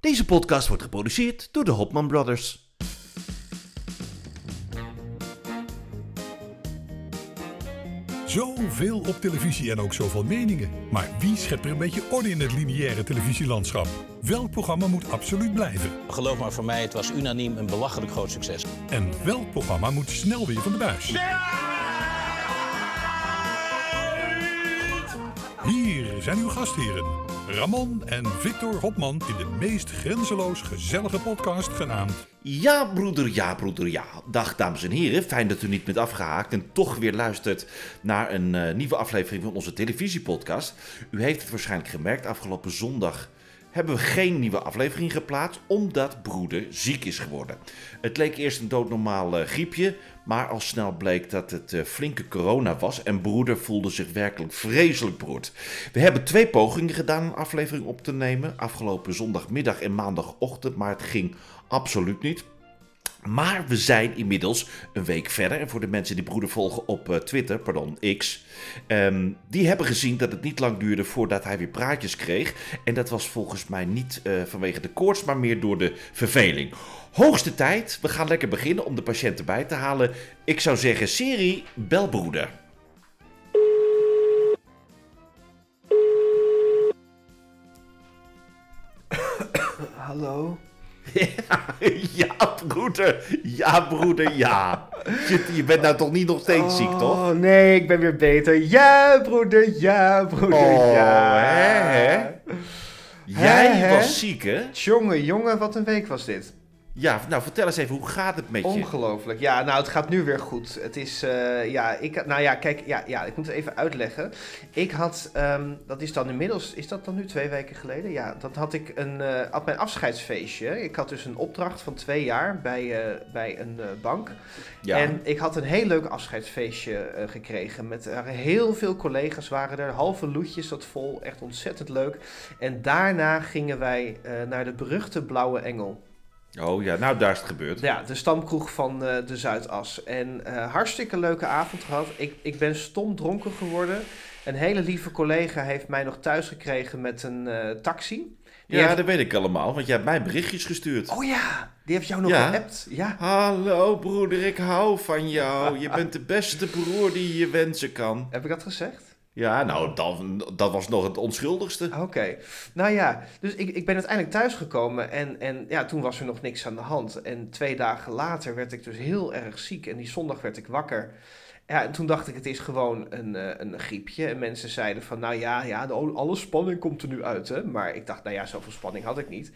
Deze podcast wordt geproduceerd door de Hopman Brothers. Zoveel op televisie en ook zoveel meningen. Maar wie schept er een beetje orde in het lineaire televisielandschap? Welk programma moet absoluut blijven? Geloof maar voor mij, het was unaniem een belachelijk groot succes. En welk programma moet snel weer van de buis? Hier zijn uw gastheren. Ramon en Victor Hopman in de meest grenzeloos gezellige podcast genaamd Ja, broeder, ja, broeder, ja. Dag, dames en heren. Fijn dat u niet bent afgehaakt en toch weer luistert naar een eh, nieuwe aflevering van onze televisiepodcast. U heeft het waarschijnlijk gemerkt, afgelopen zondag hebben we geen nieuwe aflevering geplaatst, omdat broeder ziek is geworden. Het leek eerst een doodnormaal eh, griepje, maar al snel bleek dat het eh, flinke corona was en broeder voelde zich werkelijk vreselijk beroerd. We hebben twee pogingen gedaan een aflevering op te nemen, afgelopen zondagmiddag en maandagochtend, maar het ging absoluut niet. Maar we zijn inmiddels een week verder. En voor de mensen die broeder volgen op eh, Twitter, pardon, X, ehm, die hebben gezien dat het niet lang duurde voordat hij weer praatjes kreeg. En dat was volgens mij niet eh, vanwege de koorts, maar meer door de verveling. Hoogste tijd, we gaan lekker beginnen om de patiënten bij te halen. Ik zou zeggen, Siri, bel broeder. Hallo? ja, broeder. Ja, broeder, ja. Je, je bent nou toch niet nog steeds ziek, toch? Oh, nee, ik ben weer beter. Ja, broeder, ja, broeder, Oh, ja. hè, hè? Jij hè? was ziek, hè? Jongen, jongen, wat een week was dit. Ja, nou vertel eens even, hoe gaat het met je? Ongelooflijk. Ja, nou, het gaat nu weer goed. Het is, eh, ja, ik, nou ja, kijk, ja, ja, ik moet het even uitleggen. Ik had, ehm, dat is dan inmiddels, is dat dan nu twee weken geleden? Ja, dat had ik een, eh, op mijn afscheidsfeestje. Ik had dus een opdracht van twee jaar bij, eh, bij een bank. Ja. En ik had een heel leuk afscheidsfeestje gekregen. Met heel veel collega's waren er. Halve loetjes zat vol. Echt ontzettend leuk. En daarna gingen wij naar de beruchte Blauwe Engel. Oh ja, nou daar is het gebeurd. Ja, de stamkroeg van eh, de Zuidas. En eh, hartstikke leuke avond gehad. Ik, ik ben stom dronken geworden. Een hele lieve collega heeft mij nog thuis gekregen met een eh, taxi. Die Ja, heeft- dat weet ik allemaal, want jij hebt mij berichtjes gestuurd. Oh ja, die heeft jou nog Ja. geappt. Ja. Hallo broeder, ik hou van jou. Je bent de beste broer die je wensen kan. Heb ik dat gezegd? Ja, nou, dat, dat was nog het onschuldigste. Oké, nou ja, dus ik, ik ben uiteindelijk thuisgekomen en, en ja, toen was er nog niks aan de hand. En twee dagen later werd ik dus heel erg ziek en die zondag werd ik wakker. Ja, en toen dacht ik, het is gewoon een, eh, een griepje. En mensen zeiden van, nou ja, ja, de, alle spanning komt er nu uit, hè. Maar ik dacht, nou ja, zoveel spanning had ik niet.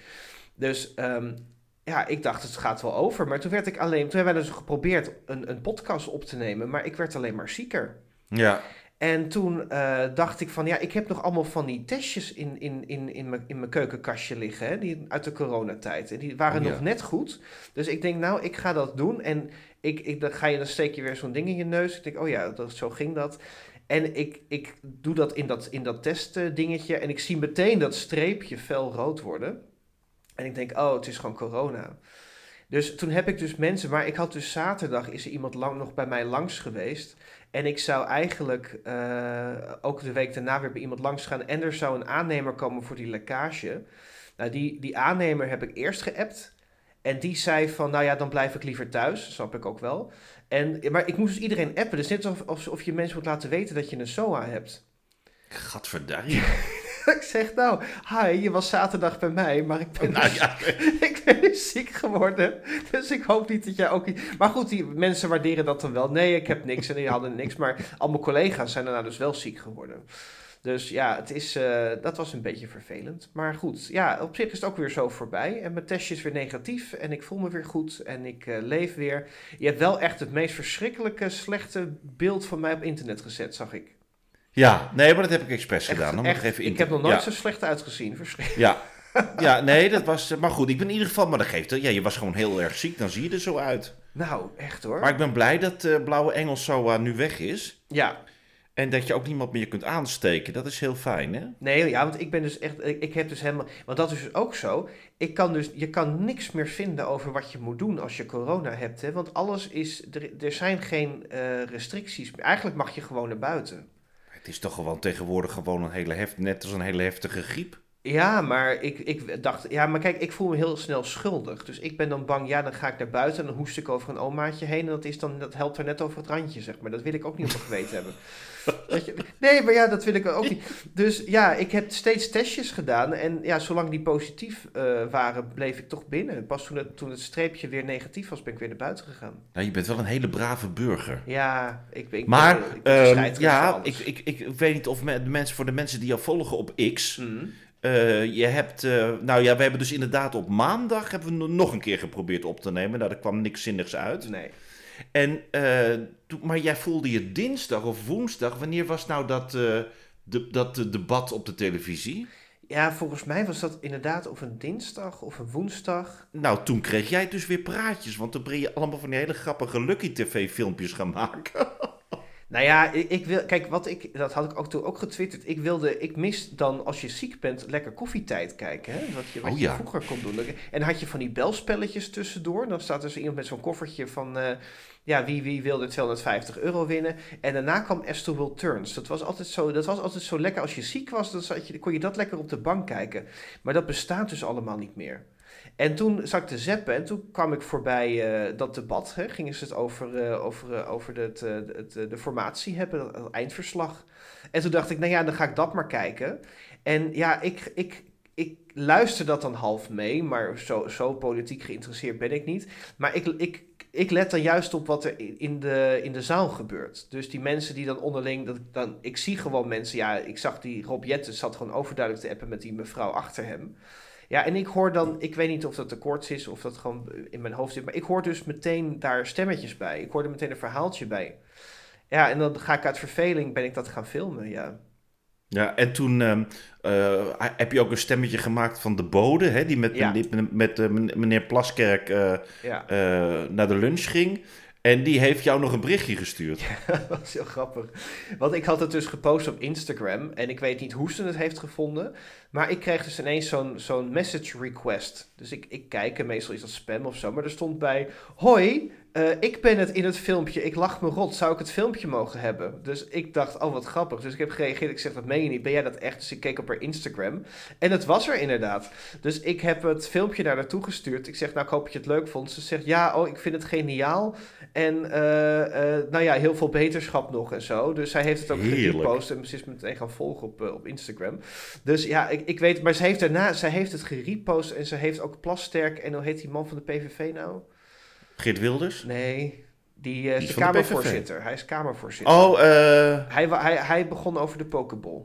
Dus ehm, ja, ik dacht, het gaat wel over. Maar toen werd ik alleen, toen hebben wij dus geprobeerd een, een podcast op te nemen, maar ik werd alleen maar zieker. Ja, En toen eh, dacht ik van, ja, ik heb nog allemaal van die testjes in, in, in, in, mijn, in mijn keukenkastje liggen, hè, die, uit de coronatijd. En die waren Oh, ja. nog net goed. Dus ik denk, nou, ik ga dat doen. En ik, ik, dan, ga je, dan steek je weer zo'n ding in je neus. Ik denk, oh ja, dat, zo ging dat. En ik, ik doe dat in dat, in dat testdingetje en ik zie meteen dat streepje fel rood worden. En ik denk, oh, het is gewoon corona. Dus toen heb ik dus mensen, maar ik had dus zaterdag is er iemand lang, nog bij mij langs geweest. En ik zou eigenlijk eh, ook de week daarna weer bij iemand langs gaan. En er zou een aannemer komen voor die lekkage. Nou, die, die aannemer heb ik eerst geappt. En die zei van, nou ja, dan blijf ik liever thuis. Snap ik ook wel. En, maar ik moest dus iedereen appen. Dus net alsof, alsof je mensen moet laten weten dat je een SOA hebt. gadverdarrie. ik zeg, nou, hi, je was zaterdag bij mij, maar ik ben, nou dus, ja, ik ben dus ziek geworden. Dus ik hoop niet dat jij ook. Maar goed, die mensen waarderen dat dan wel. Nee, ik heb niks en die hadden niks. Maar al mijn collega's zijn daarna dus wel ziek geworden. Dus ja, het is, eh, dat was een beetje vervelend. Maar goed, ja, op zich is het ook weer zo voorbij. En mijn testje is weer negatief en ik voel me weer goed en ik eh, leef weer. Je hebt wel echt het meest verschrikkelijke, slechte beeld van mij op internet gezet, zag ik. Ja, nee, maar dat heb ik expres Echt, gedaan. Om echt, even in ik heb nog nooit ja. zo slecht uitgezien. Verschrikkelijk. Ja. ja, nee, dat was... eh, Maar goed, ik ben in ieder geval... Maar dat geeft... Ja, je was gewoon heel erg ziek, dan zie je er zo uit. Nou, echt hoor. Maar ik ben blij dat eh, Blauwe Engel SOA nu weg is. Ja, En dat je ook niemand meer kunt aansteken. Dat is heel fijn, hè? nee, ja, want ik ben dus echt, ik, ik heb dus helemaal, want dat is dus ook zo. Ik kan dus, je kan niks meer vinden over wat je moet doen als je corona hebt, hè? Want alles is, er, er zijn geen eh, restricties. Eigenlijk mag je gewoon naar buiten. Het is toch gewoon tegenwoordig gewoon een hele heft, net als een hele heftige griep. Ja, maar ik, ik dacht, ja, maar kijk, ik voel me heel snel schuldig. Dus ik ben dan bang, ja, dan ga ik naar buiten en dan hoest ik over een omaatje heen. En dat, is dan, dat helpt er net over het randje, zeg maar. Dat wil ik ook niet op mijn geweten hebben. Je? Nee, maar ja, dat wil ik ook niet. Dus ja, ik heb steeds testjes gedaan. En ja, zolang die positief eh, waren, bleef ik toch binnen. Pas toen het, toen het streepje weer negatief was, ben ik weer naar buiten gegaan. Nou, je bent wel een hele brave burger. Ja, ik, ik Maar ben, ehm, ja, ik, ik, ik weet niet of me- de mensen, voor de mensen die jou volgen op X. Mhm. eh, je hebt, eh, nou ja, we hebben dus inderdaad op maandag hebben we nog een keer geprobeerd op te nemen. Nou, er kwam niks zinnigs uit. Nee. En, eh, maar jij voelde je dinsdag of woensdag. Wanneer was nou dat, eh, de, dat eh, debat op de televisie? Ja, volgens mij was dat inderdaad of een dinsdag of een woensdag. Nou, toen kreeg jij dus weer praatjes. Want toen ben je allemaal van die hele grappige Lucky TV filmpjes gaan maken. Nou ja, ik, ik wil, kijk, wat ik, dat had ik ook toen ook getwitterd. Ik wilde, ik mis dan als je ziek bent, lekker koffietijd kijken. Hè? Wat je, wat Oh je ja. vroeger kon doen. En had je van die belspelletjes tussendoor. Dan staat er zo iemand met zo'n koffertje van, eh, ja, wie, wie wilde 250 euro winnen. En daarna kwam Will Turns. Dat was altijd zo, dat was altijd zo lekker. Als je ziek was, dan zat je, kon je dat lekker op de bank kijken. Maar dat bestaat dus allemaal niet meer. En toen zat ik te zappen en toen kwam ik voorbij eh, dat debat. Hè, gingen ze het over, eh, over, eh, over het, het, de formatie hebben, dat, eindverslag. En toen dacht ik, nou ja, dan ga ik dat maar kijken. En ja, ik, ik, ik luister dat dan half mee, maar zo, zo politiek geïnteresseerd ben ik niet. Maar ik, ik, ik let dan juist op wat er in de, in de zaal gebeurt. Dus die mensen die dan onderling, dat, dan, ik zie gewoon mensen, ja, ik zag die Rob Jetten zat gewoon overduidelijk te appen met die mevrouw achter hem. Ja, en ik hoor dan, ik weet niet of dat de koorts is of dat gewoon in mijn hoofd zit, maar ik hoor dus meteen daar stemmetjes bij. Ik hoor er meteen een verhaaltje bij. Ja, en dan ga ik uit verveling, ben ik dat gaan filmen, ja. Ja, en toen ehm, eh, heb je ook een stemmetje gemaakt van de bode, hè, die met, Ja. met, met eh, meneer Plaskerk Ja, eh, naar de lunch ging. En die heeft jou nog een berichtje gestuurd. dat is heel grappig. Want ik had het dus gepost op Instagram en ik weet niet hoe ze het heeft gevonden. Maar ik kreeg dus ineens zo'n message request. Dus ik, ik kijk en meestal is dat spam of zo. Maar er stond bij, hoi, eh, ik ben het in het filmpje, ik lach me rot, zou ik het filmpje mogen hebben? Dus ik dacht, oh wat grappig. Dus ik heb gereageerd, ik zeg, dat meen je niet, ben jij dat echt? Dus ik keek op haar Instagram en het was er inderdaad. Dus ik heb het filmpje naar naartoe gestuurd. Ik zeg, nou ik hoop dat je het leuk vond. Ze zegt, ja, oh ik vind het geniaal. En eh, eh, nou ja, heel veel beterschap nog en zo. Dus zij heeft het ook gerepost en ze is me meteen gaan volgen op, op Instagram. Dus ja, ik, ik weet, maar ze heeft daarna, zij heeft het gerepost en ze heeft ook Plasterk en hoe heet die man van de PVV nou? Geert Wilders? Nee, die eh, is de Kamervoorzitter. Hij is Kamervoorzitter. Oh, eh, Hij, hij, hij begon over de Pokeball.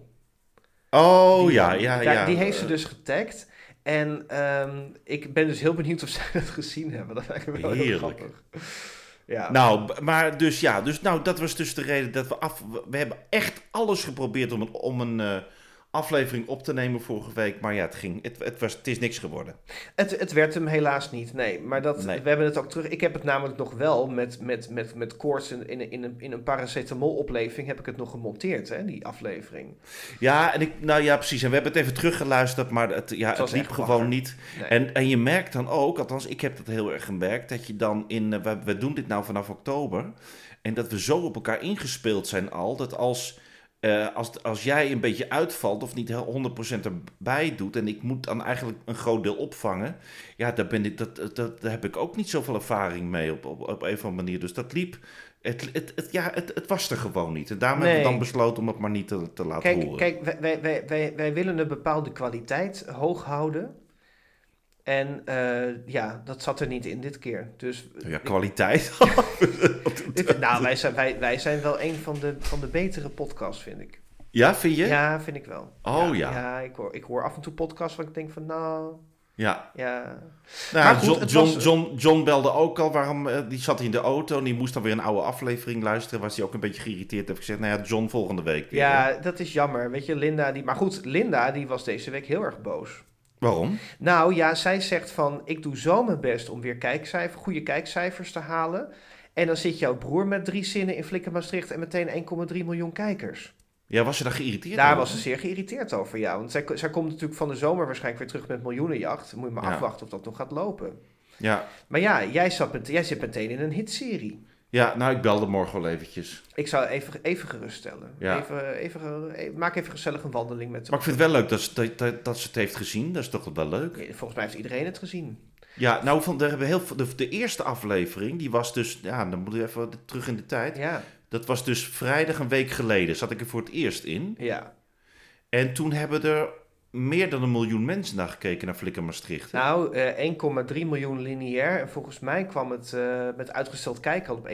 oh Die- ja, ja, daar- ja. Die heeft ze Eh, dus getagd. En ehm, ik ben dus heel benieuwd of zij dat gezien hebben. Dat lijkt me wel heel grappig. Ja. Nou, maar dus ja, dus, nou, dat was dus de reden dat we af... we- hebben echt alles geprobeerd om een, om een aflevering op te nemen vorige week. Maar ja, het, ging, het, het, was, het is niks geworden. Het, het werd hem helaas niet, nee. Maar dat, Nee. we hebben het ook terug. Ik heb het namelijk nog wel met, met, met, met koorts in, in, in een, in een paracetamol-opleving heb ik het nog gemonteerd, hè, die aflevering. Ja, en ik, nou ja, precies. En we hebben het even teruggeluisterd, maar het, ja, het, liep gewoon niet. Nee. En, en je merkt dan ook, althans ik heb dat heel erg gemerkt, dat je dan in, eh, we, we doen dit nou vanaf oktober, en dat we zo op elkaar ingespeeld zijn al, dat als, eh, als, als jij een beetje uitvalt of niet heel 100% erbij doet, en ik moet dan eigenlijk een groot deel opvangen, ja, daar, ben ik, dat, dat, daar heb ik ook niet zoveel ervaring mee op, op, op een of andere manier. Dus dat liep, het, het, het, ja, het, het was er gewoon niet. En daarom hebben we Nee. dan besloten om het maar niet te, te laten Kijk, horen. kijk wij, wij, wij, wij willen een bepaalde kwaliteit hoog houden. En eh, ja, dat zat er niet in dit keer. Dus ja, kwaliteit. dit- nou, wij zijn, wij, wij zijn wel een van de, van de betere podcasts, vind ik. ja, vind je? Ja, vind ik wel. Oh, ja. Ja, ik, hoor, ik hoor af en toe podcasts waar ik denk van, nou, Ja. ja. Nou, Maar goed, John, het John, was- John, John belde ook al, waarom, eh, die zat in de auto en die moest dan weer een oude aflevering luisteren. Was hij ook een beetje geïrriteerd. Heb ik gezegd, nou ja, John volgende week weer. Ja, dat is jammer. Weet je, Linda, die... Maar goed, Linda, die was deze week heel erg boos. Waarom? Nou ja, zij zegt van, ik doe zo mijn best om weer kijkcijfer, goede kijkcijfers te halen. En dan zit jouw broer met drie zinnen in Flikker Maastricht en meteen 1,3 miljoen kijkers. Ja, was je daar geïrriteerd Daar over? was ze zeer geïrriteerd over, ja. Want zij, zij komt natuurlijk van de zomer waarschijnlijk weer terug met miljoenenjacht. Moet je maar Ja. afwachten of dat nog gaat lopen. Ja, Maar ja, jij, zat met, jij zit meteen in een hitserie. Ja, nou, ik belde morgen wel eventjes. Ik zou even, even geruststellen. Ja. Even, even, ge- e- maak even gezellig een wandeling met Maar ik vind het wel leuk dat ze, dat, dat, ze het heeft gezien. Dat is toch wel leuk. Volgens mij heeft iedereen het gezien. Ja, nou, van, er hebben heel, de, de eerste aflevering, die was dus, ja, dan moet je even terug in de tijd. Ja, Dat was dus vrijdag een week geleden, zat ik er voor het eerst in. ja. En toen hebben er meer dan een miljoen mensen naar gekeken naar Flikker Maastricht. Nou, eh 1,3 miljoen lineair. En volgens mij kwam het eh, met uitgesteld kijken al op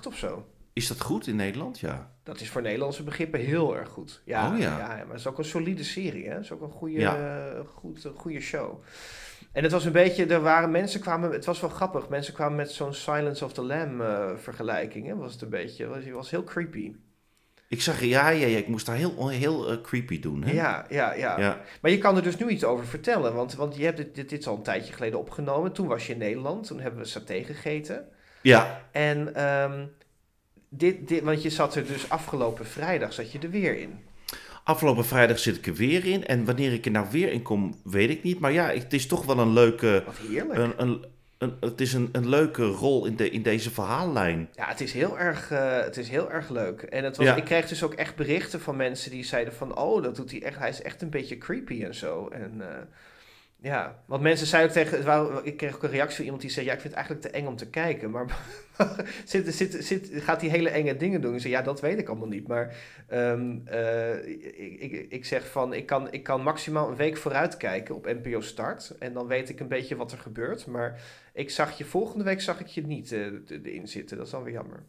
1,8 of zo. Is dat goed in Nederland? Ja. Dat is voor Nederlandse begrippen heel erg goed. Ja, Oh, ja. maar het is ook een solide serie. Hè? Het is ook een goede, Ja. eh, goed, een goede show. En het was een beetje, er waren mensen kwamen, het was wel grappig. Mensen kwamen met zo'n Silence of the Lamb eh, vergelijking. Hè? Was het een beetje, was, was heel creepy. Ik zag, ja, ja, ja ik moest daar heel, heel eh, creepy doen. Hè? Ja, ja, ja, Ja. Maar je kan er dus nu iets over vertellen. Want, want je hebt dit, dit, dit is al een tijdje geleden opgenomen. Toen was je in Nederland. Toen hebben we saté gegeten. Ja, En ehm, dit, dit, want je zat er dus afgelopen vrijdag zat je er weer in. afgelopen vrijdag zit ik er weer in. En wanneer ik er nou weer in kom, weet ik niet. Maar ja, het is toch wel een leuke, Wat heerlijk. een, een, een, het is een, een leuke rol in, de, in deze verhaallijn. Ja, het is heel erg, eh, het is heel erg leuk. En het was, Ja. ik kreeg dus ook echt berichten van mensen die zeiden van... Oh, dat doet hij echt. Hij is echt een beetje creepy en zo. En eh, ja, want mensen zeiden ook tegen... Ik kreeg ook een reactie van iemand die zei... Ja, ik vind het eigenlijk te eng om te kijken. Maar zit, zit, zit, gaat hij hele enge dingen doen? Ik zei, ja, dat weet ik allemaal niet. Maar ehm, eh, ik, ik, ik zeg van... Ik kan, ik kan maximaal een week vooruit kijken op NPO Start. En dan weet ik een beetje wat er gebeurt. Maar ik zag je volgende week zag ik je niet eh, erin zitten. Dat is dan weer jammer.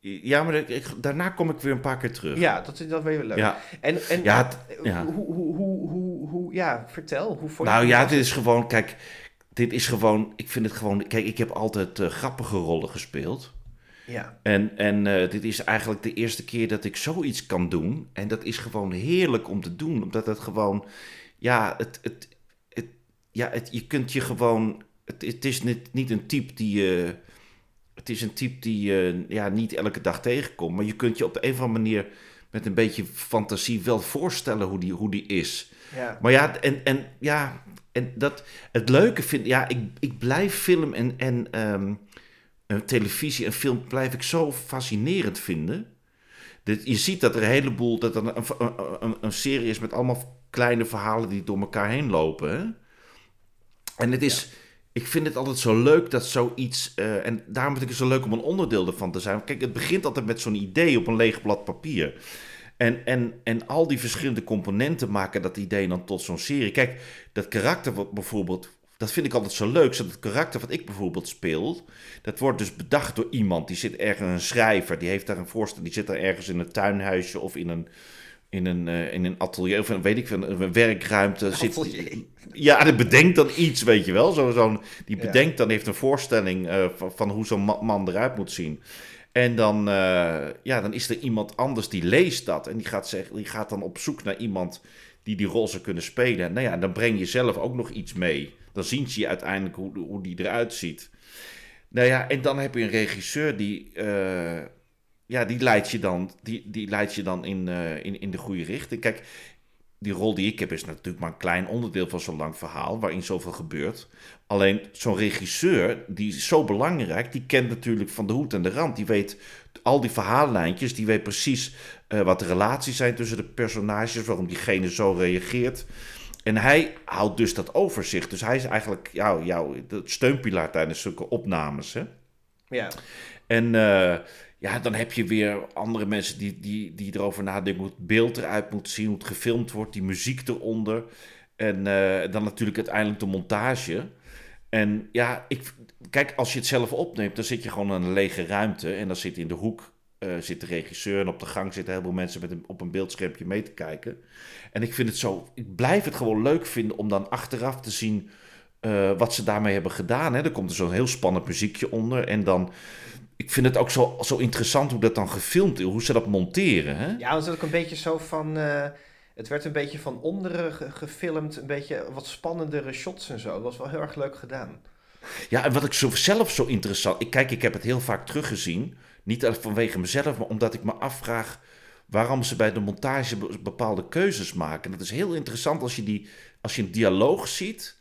Ja, maar ik, daarna kom ik weer een paar keer terug. Ja, dat, dat weet je wel leuk. Ja. En, en Ja, het- eh, ja. Hoe, hoe, hoe, hoe, hoe, ja, vertel. Hoe vond Nou je ja, het? dit is gewoon, kijk, dit is gewoon, ik vind het gewoon, kijk, ik heb altijd eh, grappige rollen gespeeld. Ja, En, en eh, dit is eigenlijk de eerste keer dat ik zoiets kan doen. En dat is gewoon heerlijk om te doen, omdat het gewoon, ja, het, het, het, ja het, je kunt je gewoon, het, het is niet, niet een type die je, het is een type die je ja, niet elke dag tegenkomt. Maar je kunt je op de een of andere manier met een beetje fantasie wel voorstellen hoe die, hoe die is. Ja. Maar ja, en, en, ja, en dat, het leuke vind ja, ik, ik blijf film en, en ehm, eh, televisie en film blijf ik zo fascinerend vinden. Dat, je ziet dat er een heleboel, dat er een, een, een, serie is met allemaal kleine verhalen die door elkaar heen lopen. Hè? En het is, ik vind het altijd zo leuk dat zoiets, eh, en daarom vind ik het zo leuk om een onderdeel ervan te zijn. Kijk, het begint altijd met zo'n idee op een leeg blad papier. En, en, en al die verschillende componenten maken dat idee dan tot zo'n serie. Kijk, dat karakter wat bijvoorbeeld, dat vind ik altijd zo leuk. Dat karakter wat ik bijvoorbeeld speel, dat wordt dus bedacht door iemand. Die zit ergens, een schrijver, die heeft daar een voorstel, die zit daar ergens in een tuinhuisje of in een, in een, eh, in een atelier of een, weet ik veel, een werkruimte. Zit, ja, die bedenkt dan iets, weet je wel. Zo, zo'n, die bedenkt dan, heeft een voorstelling eh, van, van hoe zo'n ma- man eruit moet zien. En dan, eh, ja, dan is er iemand anders die leest dat. En die gaat, zeggen, die gaat dan op zoek naar iemand die die rol zou kunnen spelen. Nou ja, dan breng je zelf ook nog iets mee. Dan zien ze je uiteindelijk hoe, hoe die eruit ziet. Nou ja, en dan heb je een regisseur die, eh, ja, die leidt je dan, die, die leidt je dan in, eh, in, in de goede richting. Kijk, die rol die ik heb is natuurlijk maar een klein onderdeel van zo'n lang verhaal waarin zoveel gebeurt. Alleen zo'n regisseur, die is zo belangrijk, die kent natuurlijk van de hoed en de rand. Die weet al die verhaallijntjes, die weet precies eh, wat de relaties zijn tussen de personages, waarom diegene zo reageert. En hij houdt dus dat overzicht. Dus hij is eigenlijk jouw jou, steunpilaar tijdens zulke opnames. Hè? ja. En eh, ja, dan heb je weer andere mensen die, die, die erover nadenken hoe het beeld eruit moet zien, hoe het gefilmd wordt, die muziek eronder. En eh, dan natuurlijk uiteindelijk de montage. En ja, ik, kijk, als je het zelf opneemt, dan zit je gewoon in een lege ruimte. En dan zit in de hoek eh, zit de regisseur en op de gang zitten heel veel mensen met op een beeldschermpje mee te kijken. En ik vind het zo, ik blijf het gewoon leuk vinden om dan achteraf te zien eh, wat ze daarmee hebben gedaan. Hè. Er komt er zo'n heel spannend muziekje onder. En dan, ik vind het ook zo, zo interessant hoe dat dan gefilmd is, hoe ze dat monteren. Hè? Ja, dan zat ik een beetje zo van... eh, het werd een beetje van onderen ge- gefilmd. Een beetje wat spannendere shots en zo. Dat was wel heel erg leuk gedaan. Ja, en wat ik zo, zelf zo interessant... Ik, kijk, ik heb het heel vaak teruggezien. Niet vanwege mezelf, maar omdat ik me afvraag... waarom ze bij de montage be- bepaalde keuzes maken. Dat is heel interessant als je, die, als je een dialoog ziet...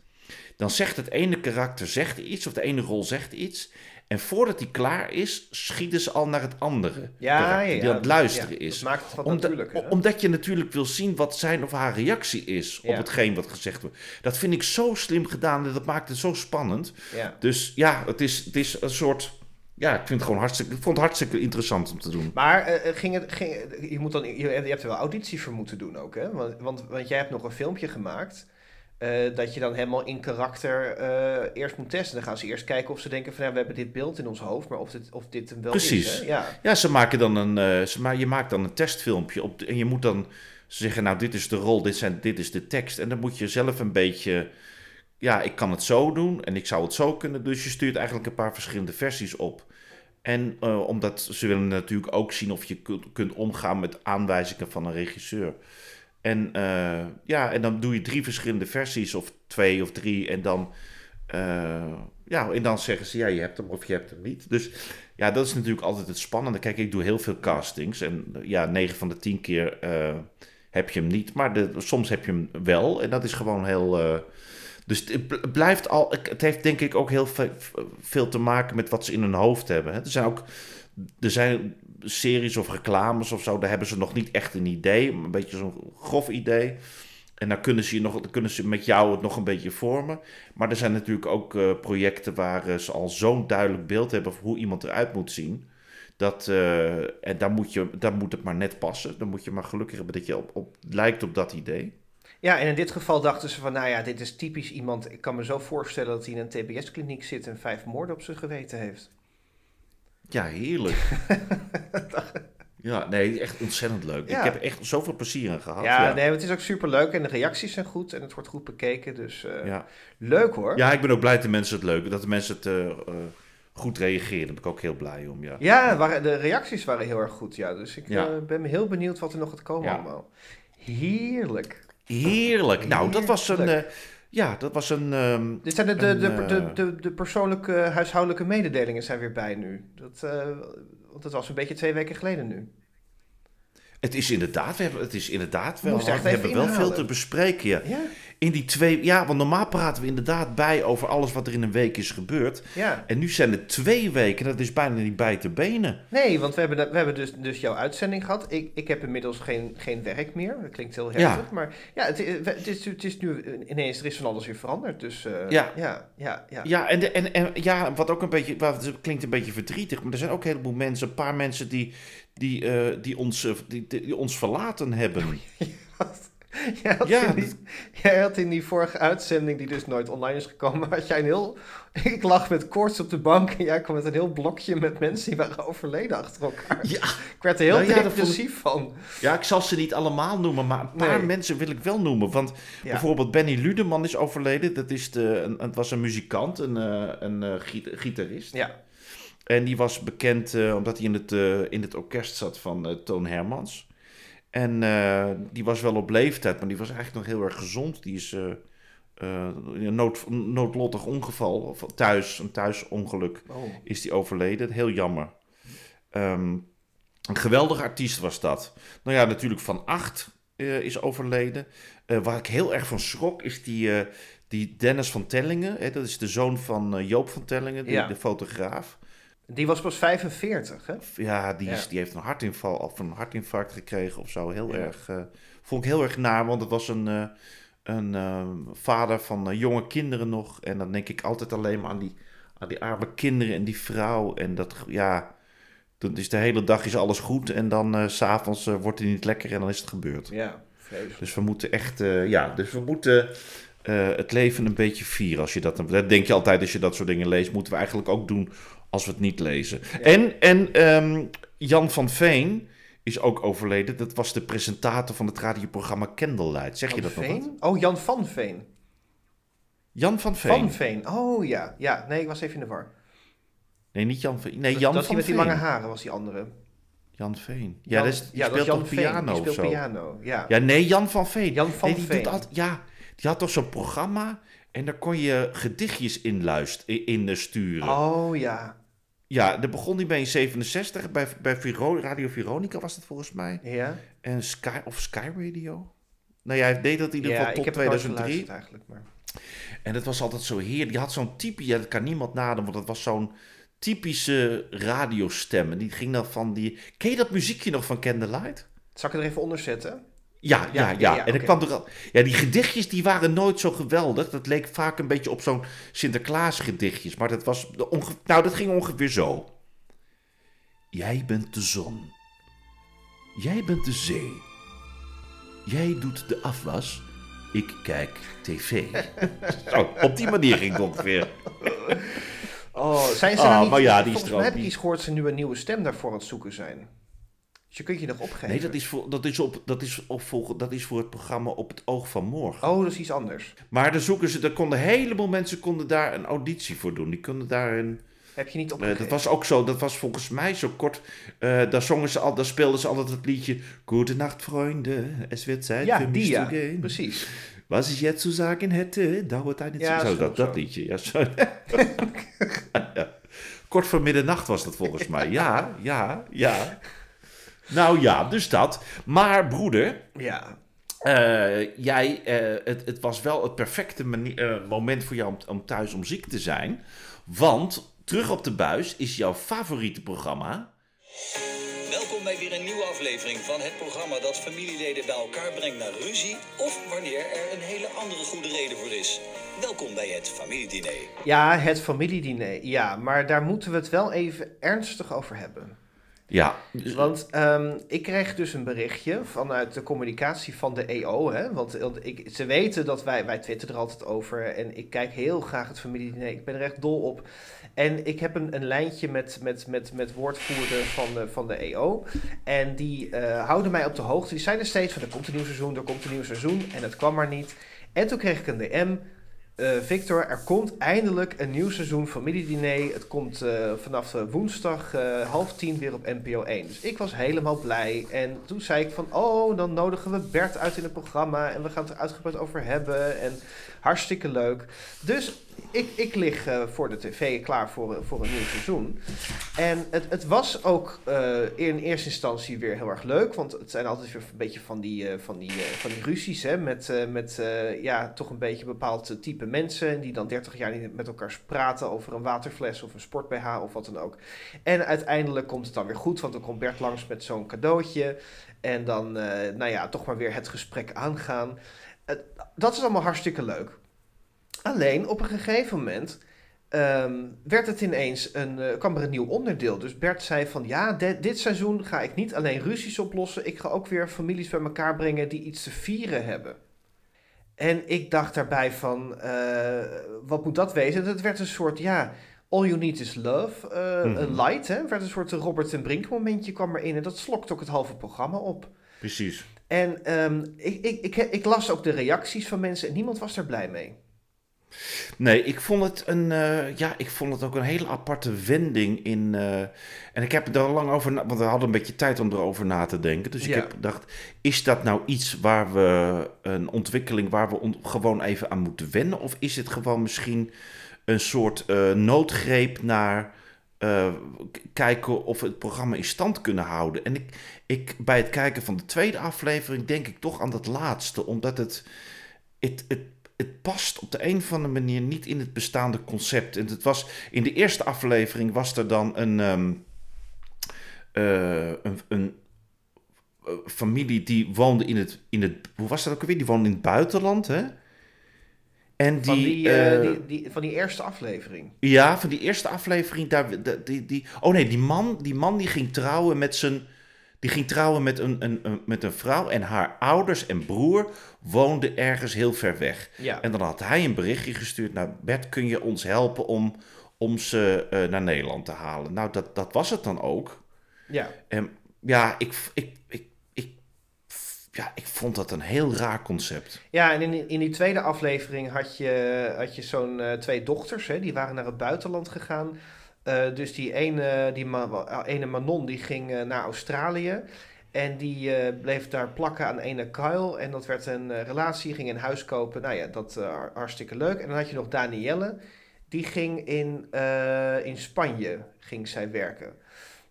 dan zegt het ene karakter zegt iets, of de ene rol zegt iets... En voordat hij klaar is, schieten ze al naar het andere Ja, ja, die aan het luisteren ja, is. dat maakt het wat hè? omdat je natuurlijk wil zien wat zijn of haar reactie is op hetgeen wat gezegd wordt. Dat vind ik zo slim gedaan en dat maakt het zo spannend. Ja. Dus ja, het is, het is een soort... Ja, ik vind het gewoon hartstikke, ik vond het hartstikke interessant om te doen. Maar eh, ging het, ging, je, moet dan, je, je hebt er wel auditie voor moeten doen ook, hè? Want, want, want jij hebt nog een filmpje gemaakt. Eh, dat je dan helemaal in karakter eh, eerst moet testen. Dan gaan ze eerst kijken of ze denken van ja, we hebben dit beeld in ons hoofd, maar of dit, of dit hem wel Precies. is. Hè? Ja. Ja, ze maken dan een, eh, ze ma je maakt dan een testfilmpje op de- en je moet dan zeggen, nou dit is de rol, dit, zijn, dit is de tekst. En dan moet je zelf een beetje, ja, ik kan het zo doen en ik zou het zo kunnen. Dus je stuurt eigenlijk een paar verschillende versies op. En omdat ze willen natuurlijk ook zien of je kunt, kunt omgaan met aanwijzingen van een regisseur. En eh, ja, en dan doe je drie verschillende versies, of twee of drie, en dan, eh, ja, en dan zeggen ze, ja, je hebt hem of je hebt hem niet. Dus ja, dat is natuurlijk altijd het spannende. Kijk, ik doe heel veel castings en ja, 9 van de 10 keer eh, heb je hem niet, maar soms heb je hem wel en dat is gewoon heel... dus het bl- blijft al, het heeft denk ik ook heel ve- veel te maken met wat ze in hun hoofd hebben. hè. Er zijn ook, er zijn series of reclames of zo, daar hebben ze nog niet echt een idee, een beetje zo'n grof idee. En dan kunnen ze, nog, dan kunnen ze met jou het nog een beetje vormen. Maar er zijn natuurlijk ook eh, projecten waar eh, ze al zo'n duidelijk beeld hebben van hoe iemand eruit moet zien. Dat, eh, en daar moet, je, daar moet het maar net passen. Dan moet je maar gelukkig hebben dat je op, op, lijkt op dat idee. ja, en in dit geval dachten ze van nou ja, dit is typisch iemand. Ik kan me zo voorstellen dat hij in een TBS-kliniek zit en vijf moorden op zijn geweten heeft. Ja, heerlijk. ja, nee, echt ontzettend leuk. Ja. Ik heb echt zoveel plezier in gehad. ja, ja. nee, het is ook super leuk en de reacties zijn goed en het wordt goed bekeken. Dus eh, Ja. leuk hoor. ja, ik ben ook blij dat de mensen het leuk dat de mensen het eh, eh, goed reageren. Daar ben ik ook heel blij om. Ja. Ja, waren, de reacties waren heel erg goed, ja. Dus ik ben heel benieuwd wat er nog gaat komen allemaal. Heerlijk. Heerlijk. Nou, dat was een. Ja, dat was een. Dit zijn de, de, de, Een, de, eh, de, de persoonlijke huishoudelijke mededelingen zijn weer bij nu. Dat, eh, want dat was een beetje twee weken geleden nu. Het is inderdaad, we hebben, het is inderdaad wel. We hebben wel veel te bespreken. Ja. Ja, In die twee. Ja, want normaal praten we inderdaad bij over alles wat er in een week is gebeurd. ja. En nu zijn het twee weken. Dat is bijna niet bij te benen. Nee, want we hebben, we hebben dus, dus jouw uitzending gehad. Ik, ik heb inmiddels geen, geen werk meer. Dat klinkt heel Ja. heftig. Maar ja, het, i- het, is, het is nu ineens, er is van alles weer veranderd. Dus eh, Ja. ja, ja, ja. Ja, en, de- en, en ja, wat ook een beetje, wat het klinkt een beetje verdrietig, maar er zijn ook een heleboel mensen, een paar mensen die, die, eh, die, ons, eh, die, die ons verlaten hebben. Jij had, Ja, die, jij had in die vorige uitzending, die dus nooit online is gekomen, had jij een heel... Ik lag met koorts op de bank en jij kwam met een heel blokje met mensen die waren overleden achter elkaar. Ja, Ik werd er heel Nou ja, ik- depressief van. ja, ik zal ze niet allemaal noemen, maar een paar Nee. mensen wil ik wel noemen. Want Ja. bijvoorbeeld Benny Ludeman is overleden. Dat is de, een, het was een muzikant, een, eh, een giet- gitarist. Ja, En die was bekend eh, omdat hij in het, eh, in het orkest zat van eh, Toon Hermans. En die was wel op leeftijd, maar die was eigenlijk nog heel erg gezond. Die is in een nood, noodlottig ongeval, of thuis, een thuisongeluk, oh. is die overleden. Heel jammer. Ehm, een geweldige artiest was dat. Nou ja, natuurlijk Van Acht is overleden. Waar ik heel erg van schrok is die, die Dennis van Tellingen. Hè, dat is de zoon van Joop van Tellingen, die, Ja. de fotograaf. Die was pas 45, hè? Ja, die, is, Ja. die heeft een hartinval of een hartinfarct gekregen of zo. Heel Ja. erg. eh, vond ik heel erg naar, want het was een, eh, een eh, vader van jonge kinderen nog. En dan denk ik altijd alleen maar aan die, aan die arme kinderen en die vrouw. En dat, ja, dan is de hele dag is alles goed. En dan s s'avonds wordt het niet lekker en dan is het gebeurd. Ja, vreselijk. Dus we moeten echt, ja, dus we moeten het leven een beetje vieren. Als je dat, dat denk je altijd als je dat soort dingen leest, moeten we eigenlijk ook doen als we het niet lezen. En, en ehm, Jan van Veen is ook overleden. Dat was de presentator van het radioprogramma Candlelight. Zeg je dat Van nog wat? Veen? Oh, Jan van Veen. Jan van Veen. Van Veen. Oh ja, ja. Nee, ik was even in de war. Nee, niet Jan Veen. Nee, dat Jan dat van hij met die Veen. lange haren was die andere. Jan Veen. Ja, Jan- dat is, die ja, speelt toch Veen. piano Die of speelt zo? piano, ja. Ja, nee, Jan van Veen. Jan van nee, die Veen. Doet altijd, ja, die had toch zo'n programma en daar kon je gedichtjes in, luisteren, in sturen. Oh ja. Ja, daar begon hij bij in 67, bij, bij Viro- Radio Veronica was dat volgens mij. Ja, En Sky, of Sky Radio. Nou ja, hij deed dat in ieder geval tot heb het nooit 2003. geluisterd eigenlijk. Maar... En het was altijd zo heerlijk. Die had zo'n type, ja, dat kan niemand nadoen, want dat was zo'n typische radiostemmen. Die ging dan van die... Ken je dat muziekje nog van Candlelight? Zal ik het er even onder zetten? Ja, ja, Ja, ja. ja, ja, en ik oké. kwam er al. Ja, die gedichtjes die waren nooit zo geweldig. Dat leek vaak een beetje op zo'n Sinterklaas gedichtjes. Maar dat was. onge- Nou, dat ging ongeveer zo. Jij bent de zon. Jij bent de zee. Jij doet de afwas. Ik kijk tv. zo, op die manier ging het ongeveer. Oh, zijn ze Ah, nou niet... maar ja, die volgens mij ook heb ik niet. iets gehoord dat ze nu een nieuwe stem daarvoor aan het zoeken zijn. Dus je kunt je nog opgeven. Nee, dat is, voor, dat, is op, dat, is op, dat is voor het programma Op het Oog van Morgen. Oh, dat is iets anders. Maar dan zoeken ze, er konden een heleboel mensen konden daar een auditie voor doen. Die konden daar een. Heb je niet eh, opgegeven? dat was ook zo, dat was volgens mij zo kort. eh daar, zongen ze al, daar speelden ze altijd het liedje. Goedenacht, vrienden. Es wird Zeit ja, für mich ja. Precies. Was ich jetzt zu sagen hätte, dauert ein Ja, zo, zo, dat, dat liedje. Ja, zo. Ja. Kort voor middernacht was dat volgens mij. Ja, ja, ja. Nou ja, dus dat. Maar broeder, Ja. eh, jij, eh, het, het was wel het perfecte eh, moment voor jou om, om thuis om ziek te zijn. Want Terug op de Buis is jouw favoriete programma. Welkom bij weer een nieuwe aflevering van het programma dat familieleden bij elkaar brengt naar ruzie of wanneer er een hele andere goede reden voor is. Welkom bij het familiediner. Ja, het familiediner. Ja, maar daar moeten we het wel even ernstig over hebben. Ja, Want ehm, ik kreeg dus een berichtje vanuit de communicatie van de EO. Hè? Want, want ik, ze weten dat wij, wij twitteren er altijd over. En ik kijk heel graag het familiediner. Ik ben er echt dol op. En ik heb een, een lijntje met, met, met, met woordvoerder van de, van de EO. En die eh, houden mij op de hoogte. Die zeiden steeds van er komt een nieuw seizoen, er komt een nieuw seizoen. En het kwam maar niet. En toen kreeg ik een DM. Eh, Victor, er komt eindelijk een nieuw seizoen familiediner. Het komt eh, vanaf eh, woensdag half tien weer op NPO 1. Dus ik was helemaal blij. En toen zei ik van, oh, dan nodigen we Bert uit in het programma. En we gaan het er uitgebreid over hebben. En hartstikke leuk. Dus ik, ik lig eh, voor de tv klaar voor, voor een nieuw seizoen. En het, het was ook eh, in eerste instantie weer heel erg leuk. Want het zijn altijd weer een beetje van die, eh, van die, eh, van die ruzies. Hè, met eh, met eh, ja, toch een beetje bepaald eh, type mensen. Die dan 30 jaar niet met elkaar praten over een waterfles of een sport BH of wat dan ook. En uiteindelijk komt het dan weer goed. Want dan komt Bert langs met zo'n cadeautje. En dan, eh, nou ja, toch maar weer het gesprek aangaan. Dat is allemaal hartstikke leuk. Alleen op een gegeven moment ehm, werd het ineens een, eh, kwam er een nieuw onderdeel. Dus Bert zei van ja, de- dit seizoen ga ik niet alleen ruzies oplossen, ik ga ook weer families bij elkaar brengen die iets te vieren hebben. En ik dacht daarbij van, eh, wat moet dat wezen? Het werd een soort, ja, all you need is love, eh, Mhm. een light, hè? Werd een soort Robert en Brink momentje kwam erin en dat slokt ook het halve programma op. precies. En ehm, ik, ik, ik, ik las ook de reacties van mensen en niemand was er blij mee. Nee, ik vond het een, eh, ja, ik vond het ook een hele aparte wending in. eh, en ik heb er al lang over, na- want we hadden een beetje tijd om erover na te denken. Dus ik heb gedacht, is dat nou iets waar we een ontwikkeling waar we on- gewoon even aan moeten wennen, of is het gewoon misschien een soort eh, noodgreep naar kijken of we het programma in stand kunnen houden? En ik, ik bij het kijken van de tweede aflevering denk ik toch aan dat laatste, omdat het, het, het het past op de een of andere manier niet in het bestaande concept. En het was, in de eerste aflevering was er dan een, ehm, eh, een, een eh, familie die woonde in het, in het... Hoe was dat ook alweer? Die woonde in het buitenland, hè? En die... Van die, eh, die, die, van die eerste aflevering. ja, van die eerste aflevering, daar, die, die, oh nee, die man, die man die ging trouwen met zijn, die ging trouwen met een, een, een- met een vrouw en haar ouders en broer woonden ergens heel ver weg. Ja. En dan had hij een berichtje gestuurd, nou Bert, kun je ons helpen om, om ze eh, naar Nederland te halen? Nou, dat, dat was het dan ook. ja. En ja, ik, ik, ik, ik, ja, ik vond dat een heel raar concept. Ja, en in, in die tweede aflevering had je, had je zo'n eh, twee dochters, hè, die waren naar het buitenland gegaan. Eh, dus die ene, die Ma- ene Manon die ging eh, naar Australië. En die eh, bleef daar plakken aan ene Kyle. En dat werd een eh, relatie, ging een huis kopen. Nou ja, dat eh, hartstikke leuk. En dan had je nog Danielle. Die ging in, eh, in Spanje ging zij werken.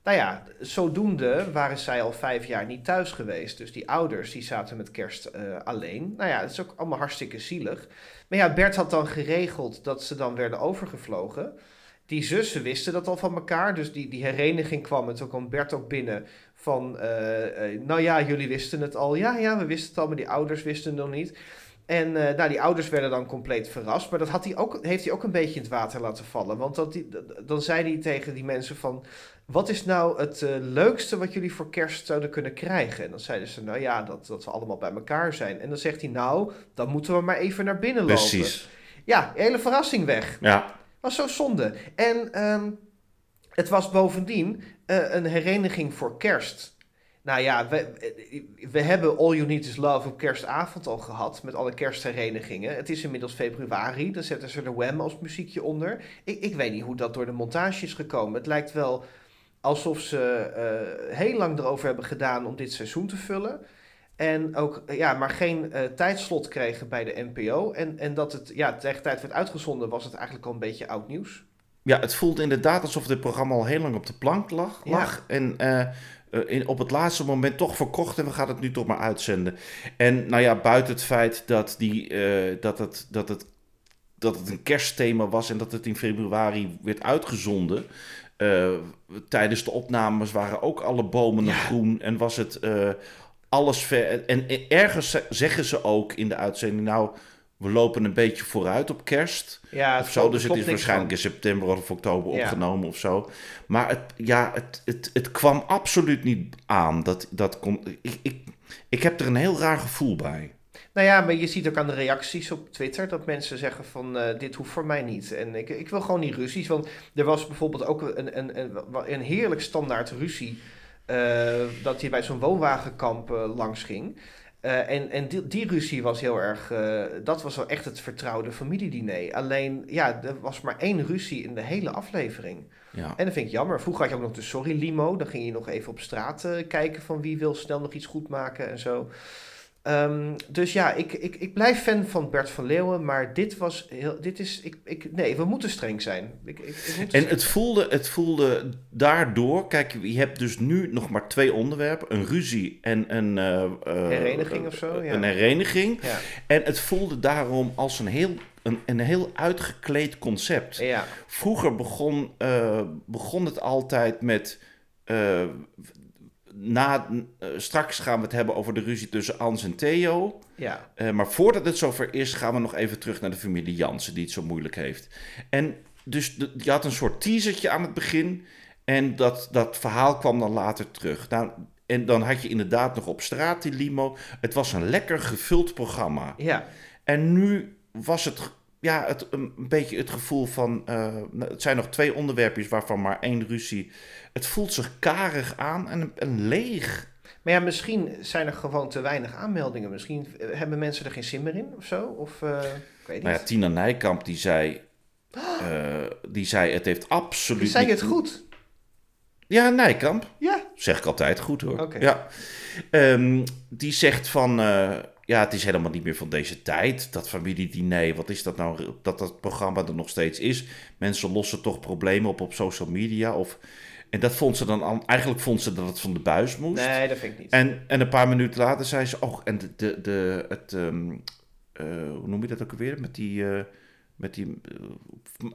Nou ja, zodoende waren zij al vijf jaar niet thuis geweest. Dus die ouders die zaten met kerst eh, alleen. Nou ja, dat is ook allemaal hartstikke zielig. Maar ja, Bert had dan geregeld dat ze dan werden overgevlogen. Die zussen wisten dat al van elkaar. Dus die, die hereniging kwam. En toen kwam Bert ook binnen van... eh, nou ja, jullie wisten het al. Ja, ja, we wisten het al, maar die ouders wisten het nog niet. En eh, nou, die ouders werden dan compleet verrast. Maar dat had hij ook, heeft hij ook een beetje in het water laten vallen. Want dat die, dan zei hij tegen die mensen van... Wat is nou het leukste wat jullie voor kerst zouden kunnen krijgen? En dan zeiden ze, nou ja, dat, dat we allemaal bij elkaar zijn. En dan zegt hij, nou, dan moeten we maar even naar binnen lopen. Precies. Ja, hele verrassing weg. Ja, Was zo zonde. En ehm, het was bovendien eh, een hereniging voor kerst. Nou ja, we, we hebben All You Need Is Love op kerstavond al gehad. Met alle kerstherenigingen. Het is inmiddels februari. Dan zetten ze er Wham als muziekje onder. Ik, ik weet niet hoe dat door de montage is gekomen. Het lijkt wel alsof ze eh, heel lang erover hebben gedaan om dit seizoen te vullen. En ook, ja, maar geen eh, tijdslot kregen bij de NPO. En, en dat het, ja, tegen tijd werd uitgezonden, was het eigenlijk al een beetje oud nieuws. ja, het voelt inderdaad alsof dit programma al heel lang op de plank lag. Ja. lag en eh, eh, in, op het laatste moment toch verkocht en we gaan het nu toch maar uitzenden. En nou ja, buiten het feit dat, die, dat, het, dat, het, dat het een kerstthema was en dat het in februari werd uitgezonden. tijdens de opnames waren ook alle bomen nog groen en was het alles ver. En, en ergens ze- zeggen ze ook in de uitzending, nou, we lopen een beetje vooruit op kerst. Ja, Of zo, dus het is waarschijnlijk van. in september of oktober Ja. opgenomen of zo. Maar het, ja, het, het, het kwam absoluut niet aan. Dat, dat kon, ik, ik, ik heb er een heel raar gevoel bij. Nou ja, maar je ziet ook aan de reacties op Twitter dat mensen zeggen van eh, dit hoeft voor mij niet. En ik, ik wil gewoon die ruzies. Want er was bijvoorbeeld ook een, een, een, een heerlijk standaard ruzie. Eh, dat hij bij zo'n woonwagenkamp eh, langs ging. Eh, en en die, die ruzie was heel erg. dat was wel echt het vertrouwde familiediner. Alleen, ja, er was maar één ruzie in de hele aflevering. Ja. En dat vind ik jammer. Vroeger had je ook nog de Sorry Limo. Dan ging je nog even op straat kijken van wie wil snel nog iets goed maken en zo. Ehm, dus ja, ik, ik, ik blijf fan van Bert van Leeuwen, maar dit was heel, dit is, ik, ik, nee, we moeten streng zijn. Ik, ik, ik moet En het voelde, het voelde daardoor, kijk, je hebt dus nu nog maar twee onderwerpen. Een ruzie en een... eh, Hereniging of zo, ja. Een hereniging. ja, En het voelde daarom als een heel, een, een heel uitgekleed concept. ja, Vroeger begon, eh, begon het altijd met. Na, eh, straks gaan we het hebben over de ruzie tussen Ans en Theo. ja, Eh, maar voordat het zover is, gaan we nog even terug naar de familie Jansen, die het zo moeilijk heeft. En dus de- je had een soort teasertje aan het begin. En dat, dat verhaal kwam dan later terug. Nou, en dan had je inderdaad nog op straat die limo. Het was een lekker gevuld programma. ja. En nu was het, ja, het een beetje het gevoel van... eh, nou, het zijn nog twee onderwerpjes waarvan maar één ruzie. Het voelt zich karig aan en, en leeg. Maar ja, misschien zijn er gewoon te weinig aanmeldingen. Misschien eh, hebben mensen er geen zin meer in of zo. Of, eh, ik weet niet. Nou ja, Tina Nijkamp die zei... die zei, het heeft absoluut Die zei het goed. Ja, Nijkamp. Ja, Zeg ik altijd goed hoor. Ja. Ehm, die zegt van, ja, het is helemaal niet meer van deze tijd. Dat familiediner, wat is dat nou, dat dat programma er nog steeds is. Mensen lossen toch problemen op op social media. Of, en dat vond ze dan, eigenlijk vond ze dat het van de buis moest. nee, dat vind ik niet. En, en een paar minuten later zei ze, oh, en de, de, de, het, ehm, eh, hoe noem je dat ook alweer? Met die, eh, met die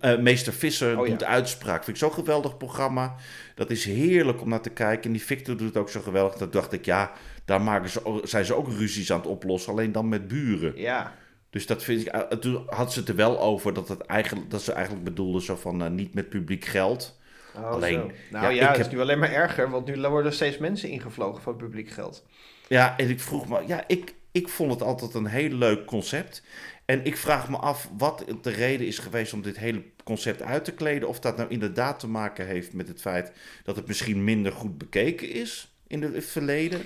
eh, eh, meester Visser Oh, doet de uitspraak. Vind ik zo'n geweldig programma. Dat is heerlijk om naar te kijken. En die Victor doet het ook zo geweldig. Dat dacht ik, ja, daar maken ze, zijn ze ook ruzies aan het oplossen. Alleen dan met buren. Ja, Dus dat vind ik, eh, toen had ze het er wel over dat, het eigenlijk, dat ze eigenlijk bedoelde zo van, niet met publiek geld. oh, Alleen, zo. Nou ja, het heb- is nu alleen maar erger. Want nu worden steeds mensen ingevlogen van publiek geld. Ja, en ik vroeg me, ja, ik, ik vond het altijd een heel leuk concept. En ik vraag me af wat de reden is geweest om dit hele concept uit te kleden. Of dat nou inderdaad te maken heeft met het feit dat het misschien minder goed bekeken is in het verleden.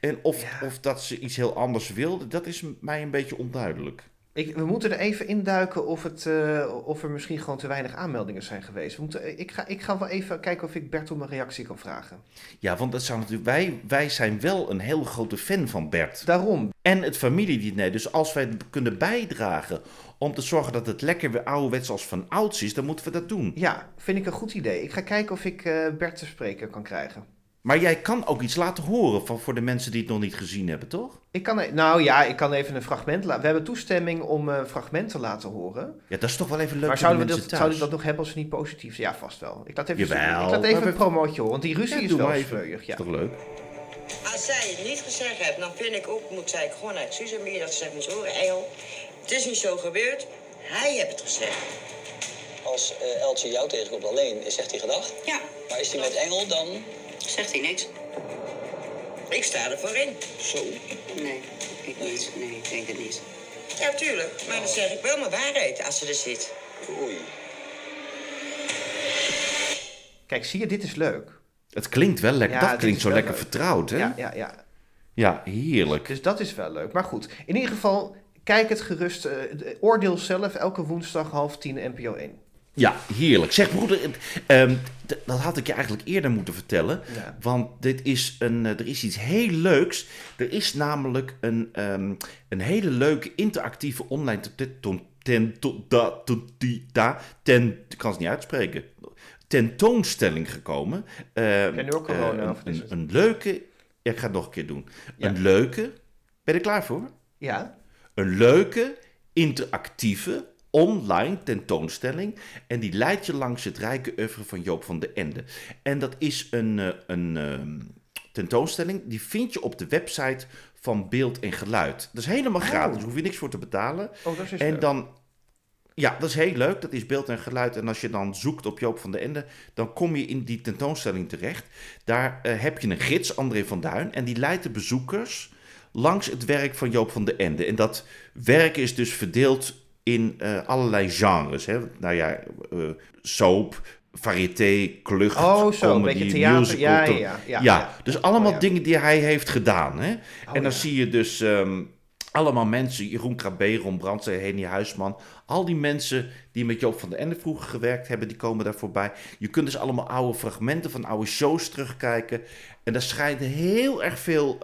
En of, Ja. of dat ze iets heel anders wilden, dat is mij een beetje onduidelijk. Ik, we moeten er even induiken of, het, eh, of er misschien gewoon te weinig aanmeldingen zijn geweest. We moeten, ik, ga, ik ga wel even kijken of ik Bert om een reactie kan vragen. Ja, want dat zou natuurlijk, wij, wij zijn wel een heel grote fan van Bert. Daarom. En het familiediner. Dus als wij kunnen bijdragen om te zorgen dat het lekker weer ouderwets als van ouds is, dan moeten we dat doen. Ja, vind ik een goed idee. Ik ga kijken of ik eh, Bert te spreken kan krijgen. Maar jij kan ook iets laten horen van, voor de mensen die het nog niet gezien hebben, toch? Ik kan, e- nou ja, ik kan even een fragment laten. We hebben toestemming om een fragment te laten horen. Ja, dat is toch wel even leuk maar voor de zouden we, mensen dat, zouden we dat nog hebben als we niet positief zijn? Ja, vast wel. Ik laat even, Jawel. ik laat even een promootje horen, want die ruzie Ja, is wel sleurig. Ja. Is toch leuk? Als zij het niet gezegd heeft, dan vind ik ook, moet zij gewoon naar Susan meer dat ze zegt, moet horen, Engel, het is niet zo gebeurd, hij heeft het gezegd. Als eh, Eltje jou tegenkomt alleen, zegt hij gedag. Ja, Maar is hij met Engel dan? Zegt hij niks. Ik sta er voor in. Zo. Nee, ik niet. Nee, ik denk het niet. Ja, tuurlijk, maar dan zeg ik wel mijn waarheid als ze er zit. Oei. Kijk, zie je, dit is leuk. Het klinkt wel lekker. Ja, dat klinkt zo lekker leuk. vertrouwd, hè? Ja, Ja, ja, ja. heerlijk. Dus dat is wel leuk. Maar goed, in ieder geval, kijk het gerust. eh, de- oordeel zelf elke woensdag half tien NPO 1. Ja, heerlijk. Zeg broeder, ehm, dat had ik je eigenlijk eerder moeten vertellen. Ja. Want dit is een, eh, er is iets heel leuks. Er is namelijk een, ehm, een hele leuke interactieve online ten, da- ten, ik kan het niet uitspreken, tentoonstelling gekomen. Ehm, Heb jij nu ook corona, eh, een, een, leuke, ja, ik ga het nog een keer doen. Ja. Een leuke, ben je er klaar voor? Ja, Een leuke, interactieve, online tentoonstelling. En die leidt je langs het rijke oeuvre van Joop van den Ende. En dat is een, eh, een ehm, tentoonstelling, die vind je op de website van Beeld en Geluid. Dat is helemaal gratis, daar hoef je niks voor te betalen. oh, dat is En leuk. dan, ja, dat is heel leuk. Dat is beeld en geluid. En als je dan zoekt op Joop van den Ende, dan kom je in die tentoonstelling terecht. Daar eh, heb je een gids, André van Duin, en die leidt de bezoekers langs het werk van Joop van den Ende. En dat werk is dus verdeeld in eh, allerlei genres. Hè? Nou ja, eh, soap, variété, klucht, Oh, zo, een comedy, theater. musical. Ja, ja, ja, ja, dus allemaal Oh, ja. dingen die hij heeft gedaan. Hè? en dan zie je dus ehm, allemaal mensen, Jeroen Krabbe, Ron Brandsen, Henny Huisman. Al die mensen die met Joop van den Ende vroeger gewerkt hebben, die komen daar voorbij. Je kunt dus allemaal oude fragmenten van oude shows terugkijken. En daar schijnt heel erg veel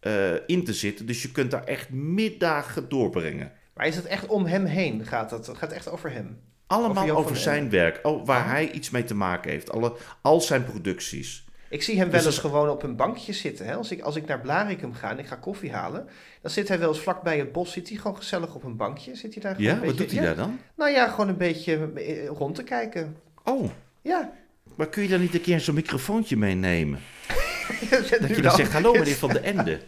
eh, in te zitten. Dus je kunt daar echt middagen doorbrengen. Maar is het echt om hem heen? Gaat het gaat echt over hem? Allemaal Over zijn werk, oh, waar hij iets mee te maken heeft. Alle, al zijn producties. Ik zie hem wel Dus eens dat- gewoon op een bankje zitten. Hè? Als, ik, als ik naar Blarikum ga en ik ga koffie halen, dan zit hij wel eens vlakbij het bos. Zit hij gewoon gezellig op een bankje? Zit hij daar Ja, wat doet hij ja. daar dan? Nou ja, gewoon een beetje eh, rond te kijken. Oh, Ja. maar kun je dan niet een keer zo'n microfoontje meenemen? Dat je dan Dan- zegt, hallo meneer Van den Ende.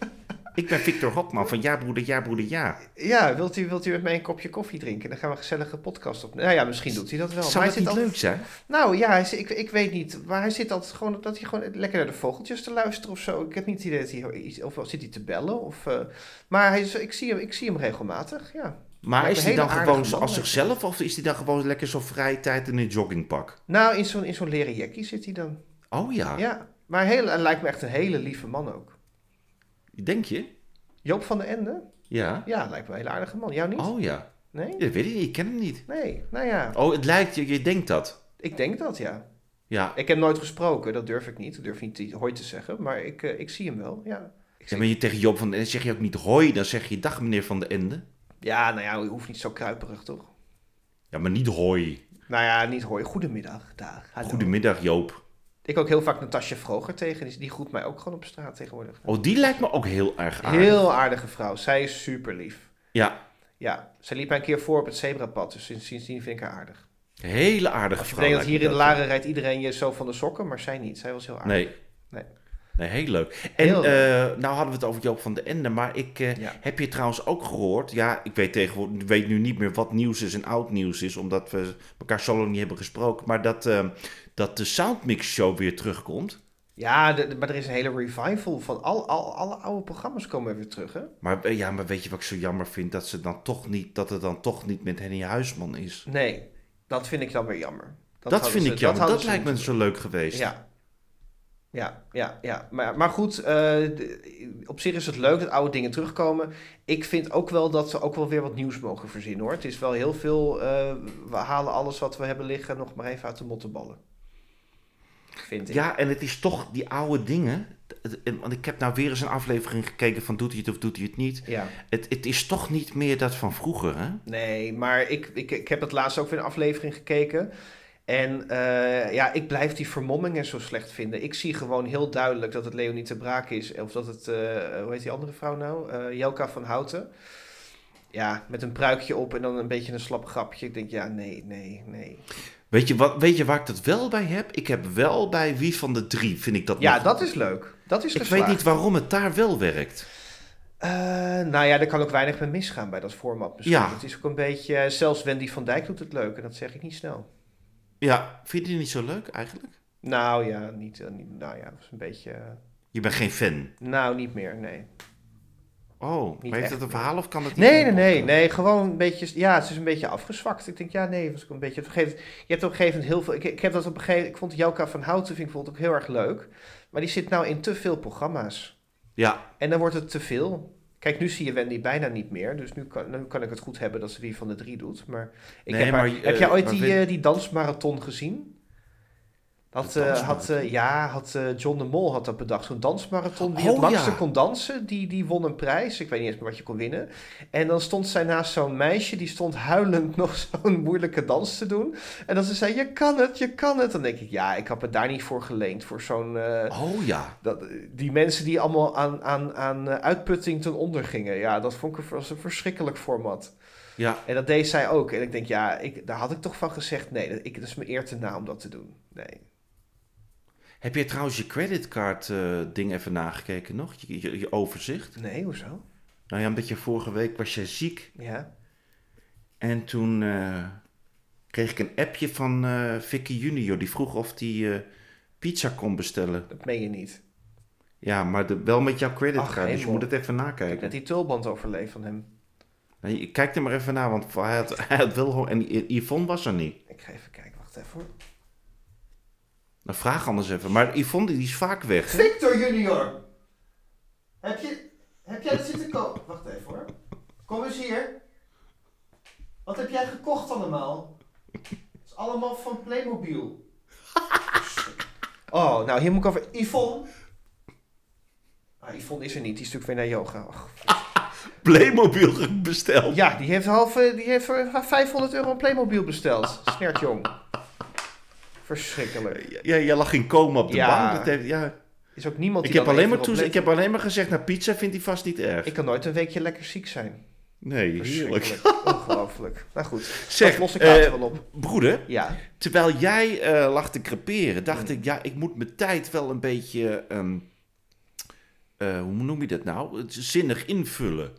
Ik ben Victor Hokman van Ja Broeder, Ja Broeder, Ja. Ja, wilt u, wilt u met mij een kopje koffie drinken? Dan gaan we een gezellige podcast op. Nou ja, misschien doet hij dat wel. Zou Maar dat hij niet leuk zijn? Nou ja, hij ik, ik weet niet. Maar hij zit altijd gewoon dat hij gewoon lekker naar de vogeltjes te luisteren of zo. Ik heb niet het idee dat hij iets. Of zit hij te bellen? Of, eh, maar hij ik, zie hem, ik zie hem regelmatig. Ja. Maar is hij dan gewoon als zichzelf of is hij dan gewoon lekker zo vrije tijd in een joggingpak? Nou, in zo'n in zo'n leren jackie zit hij dan. Oh ja, Ja. Maar heel, hij lijkt me echt een hele lieve man ook. Denk je? Joop van den Ende? Ja. Ja, lijkt me een hele aardige man. Jou niet? Oh ja. Nee? Ja, Dat weet ik niet, ik ken hem niet. Nee, nou ja. Oh, het lijkt je, je denkt dat. Ik denk dat, ja. Ja. Ik heb nooit gesproken, dat durf ik niet. Ik durf niet te- hoi te zeggen, maar ik, eh, ik zie hem wel, ja. Ik ja maar je tegen Joop van den Ende zeg je ook niet hoi, dan zeg je dag meneer Van den Ende. ja, nou ja, je hoeft niet zo kruiperig, toch? Ja, maar niet hoi. Nou ja, niet hoi. Goedemiddag, dag. Hallo. Goedemiddag Joop. Ik ook heel vaak Natasja Vroger tegen. Die, die groet mij ook gewoon op straat tegenwoordig. Oh, die lijkt me ook heel erg aardig. Heel aardige vrouw. Zij is super lief. Ja, Ja, zij liep mij een keer voor op het zebrapad. Dus sinds- sindsdien vind ik haar aardig. hele aardige Ik vrouw. denk dat hier in Laren rijdt iedereen je zo van de sokken, maar zij niet. Zij was heel aardig. Nee. Nee. Nee, heel leuk. En Heel eh, nou hadden we het over Joop van den Ende, maar ik eh, Ja. heb je trouwens ook gehoord. Ja, ik weet tegenwoordig weet nu niet meer wat nieuws is en oud nieuws is, omdat we elkaar zo lang niet hebben gesproken. Maar dat, eh, dat de Soundmix Show weer terugkomt. Ja, de- de- maar er is een hele revival van al, al, alle oude programma's komen weer terug, hè? Maar ja, maar weet je wat ik zo jammer vind? Dat, ze dan toch niet, dat het dan toch niet met Henny Huisman is. Nee, dat vind ik dan weer jammer. Dat, hadden vind ik jammer. Dat, lijkt me zo leuk geweest. Ja. Ja, ja, ja. Maar, maar goed, eh, op zich is het leuk dat oude dingen terugkomen. Ik vind ook wel dat ze ook wel weer wat nieuws mogen verzinnen, hoor. Het is wel heel veel, eh, we halen alles wat we hebben liggen nog maar even uit de mottenballen. Vind ik. Ja, en het is toch die oude dingen. Want ik heb nou weer eens een aflevering gekeken van doet hij het of doet hij het niet. Ja. Het, het is toch niet meer dat van vroeger, hè? Nee, maar ik, ik, ik heb het laatst ook weer een aflevering gekeken. En eh, ja, ik blijf die vermommingen zo slecht vinden. Ik zie gewoon heel duidelijk dat het Leonie te Braak is. Of dat het, eh, hoe heet die andere vrouw nou? Eh, Jelka van Houten. Ja, met een pruikje op en dan een beetje een slap grapje. Ik denk, ja, nee, nee, nee. Weet je, wat, weet je waar ik dat wel bij heb? Ik heb wel bij Wie van de Drie, vind ik dat Ja, nog- dat is leuk. Dat is Ik geslaagd. weet niet waarom het daar wel werkt. Eh, nou ja, er kan ook weinig mee misgaan bij dat format misschien. Ja. Het is ook een beetje... Zelfs Wendy van Dijk doet het leuk en dat zeg ik niet snel. Ja, vind je die niet zo leuk eigenlijk? Nou ja, niet, eh, niet nou ja, dat is een beetje... eh, Je bent geen fan. nou, niet meer, nee. Oh, Niet maar heeft het een verhaal of kan dat niet? Nee, nee, nee, nee, gewoon een beetje, ja, het is een beetje afgezwakt. Ik denk, ja, nee, was ook een beetje, op een gegeven, je hebt op een gegeven moment heel veel, ik, ik heb dat op een gegeven ik vond Jelka van Houten, vind ik ook heel erg leuk, maar die zit nou in te veel programma's. Ja, En dan wordt het te veel. Kijk, nu zie je Wendy bijna niet meer, dus nu kan, nu kan ik het goed hebben dat ze wie van de drie doet. Maar, ik Nee, heb, haar- maar, heb eh, jij ooit maar die, eh, die dansmarathon gezien? Eh, had, dansmarathon? eh, ja, had eh, John de Mol had dat bedacht. Zo'n dansmarathon. Wie Oh, het langste ja. kon dansen, die, die won een prijs. Ik weet niet eens meer wat je kon winnen. En dan stond zij naast zo'n meisje, die stond huilend nog zo'n moeilijke dans te doen. En dan ze zei, je kan het, je kan het. Dan denk ik, ja, ik had me daar niet voor geleend. Voor zo'n... oh ja. dat, die mensen die allemaal aan, aan, aan uitputting ten onder gingen. Ja, dat vond ik een, was een verschrikkelijk format. Ja, En dat deed zij ook. En ik denk, ja, ik, daar had ik toch van gezegd, nee, dat, ik, dat is mijn eer te na om dat te doen. Nee. Heb je trouwens je creditcard eh, ding even nagekeken nog? Je, je, je overzicht? Nee, hoezo? Nou ja, omdat je vorige week was jij ziek. Ja. En toen eh, kreeg ik een appje van eh Vicky Junior. Die vroeg of die pizza kon bestellen. Dat meen je niet. Ja, maar de, wel met jouw creditcard. dus je moet het even Ik heb nakijken. net die tulband overleefd van hem. Kijk er maar even naar, want hij had, hij had wel... En Yvonne was er niet. Ik ga even kijken, wacht even hoor. Nou, vraag anders even. Maar Yvonne die is vaak weg. hè? Victor Junior! Heb, je, heb jij dat zitten kopen? Wacht even hoor. Kom eens hier. Wat heb jij gekocht allemaal? Het is allemaal van Playmobil. Oh, nou hier moet ik over... Yvonne. Ah, Yvonne is er niet, die is natuurlijk weer naar yoga. Playmobil besteld. Ja, die heeft, halve, die heeft voor 500 euro een Playmobil besteld. Snert jong. Verschrikkelijk. Ja, jij lag in coma op de Ja. bank. Dat heeft, ja. Is ook niemand Ik die heb, dan alleen maar toez- ik heb alleen maar gezegd, nou pizza vindt hij vast niet erg. Ik kan nooit een weekje lekker ziek zijn. nee, heerlijk. Ongelooflijk. Nou goed, Zeg, dat los ik eh, wel op. Broeder, Ja. terwijl jij eh, lag te creperen, dacht Hmm. ik, ja, ik moet mijn tijd wel een beetje, ehm, eh, hoe noem je dat nou, zinnig invullen.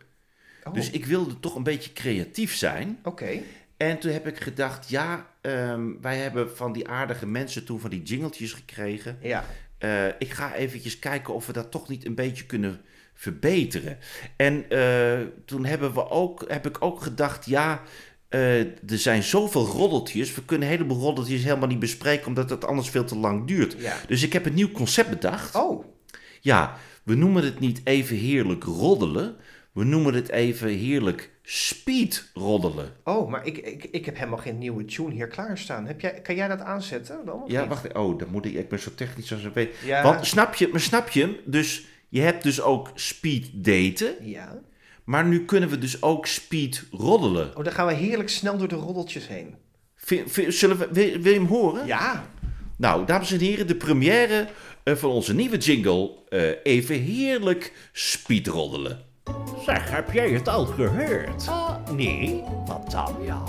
Oh, Dus ik wilde toch een beetje creatief zijn. Oké. En toen heb ik gedacht, ja, ehm, wij hebben van die aardige mensen toen van die jingeltjes gekregen. Ja. Eh, ik ga eventjes kijken of we dat toch niet een beetje kunnen verbeteren. En eh, toen hebben we ook, heb ik ook gedacht, ja, eh, er zijn zoveel roddeltjes. We kunnen een heleboel roddeltjes helemaal niet bespreken, omdat het anders veel te lang duurt. Ja. Dus ik heb een nieuw concept bedacht. Oh. Ja, we noemen het niet even heerlijk roddelen. We noemen het even heerlijk speedroddelen. Oh, maar ik, ik, ik heb helemaal geen nieuwe tune hier klaarstaan. Heb jij, kan jij dat aanzetten dan? Ja, niet? wacht. Oh, dan moet ik. Ik ben zo technisch als ik weet. Ja. Want snap je, maar snap je? hem? Dus je hebt dus ook speed daten. Ja. Maar nu kunnen we dus ook speed roddelen. Oh, dan gaan we heerlijk snel door de roddeltjes heen. Zullen we, wil, wil je hem horen? Ja. Nou, dames en heren, de première eh, van onze nieuwe jingle. eh, even heerlijk speedroddelen. Zeg, heb jij het al gehoord? nee. Wat dan? Ja,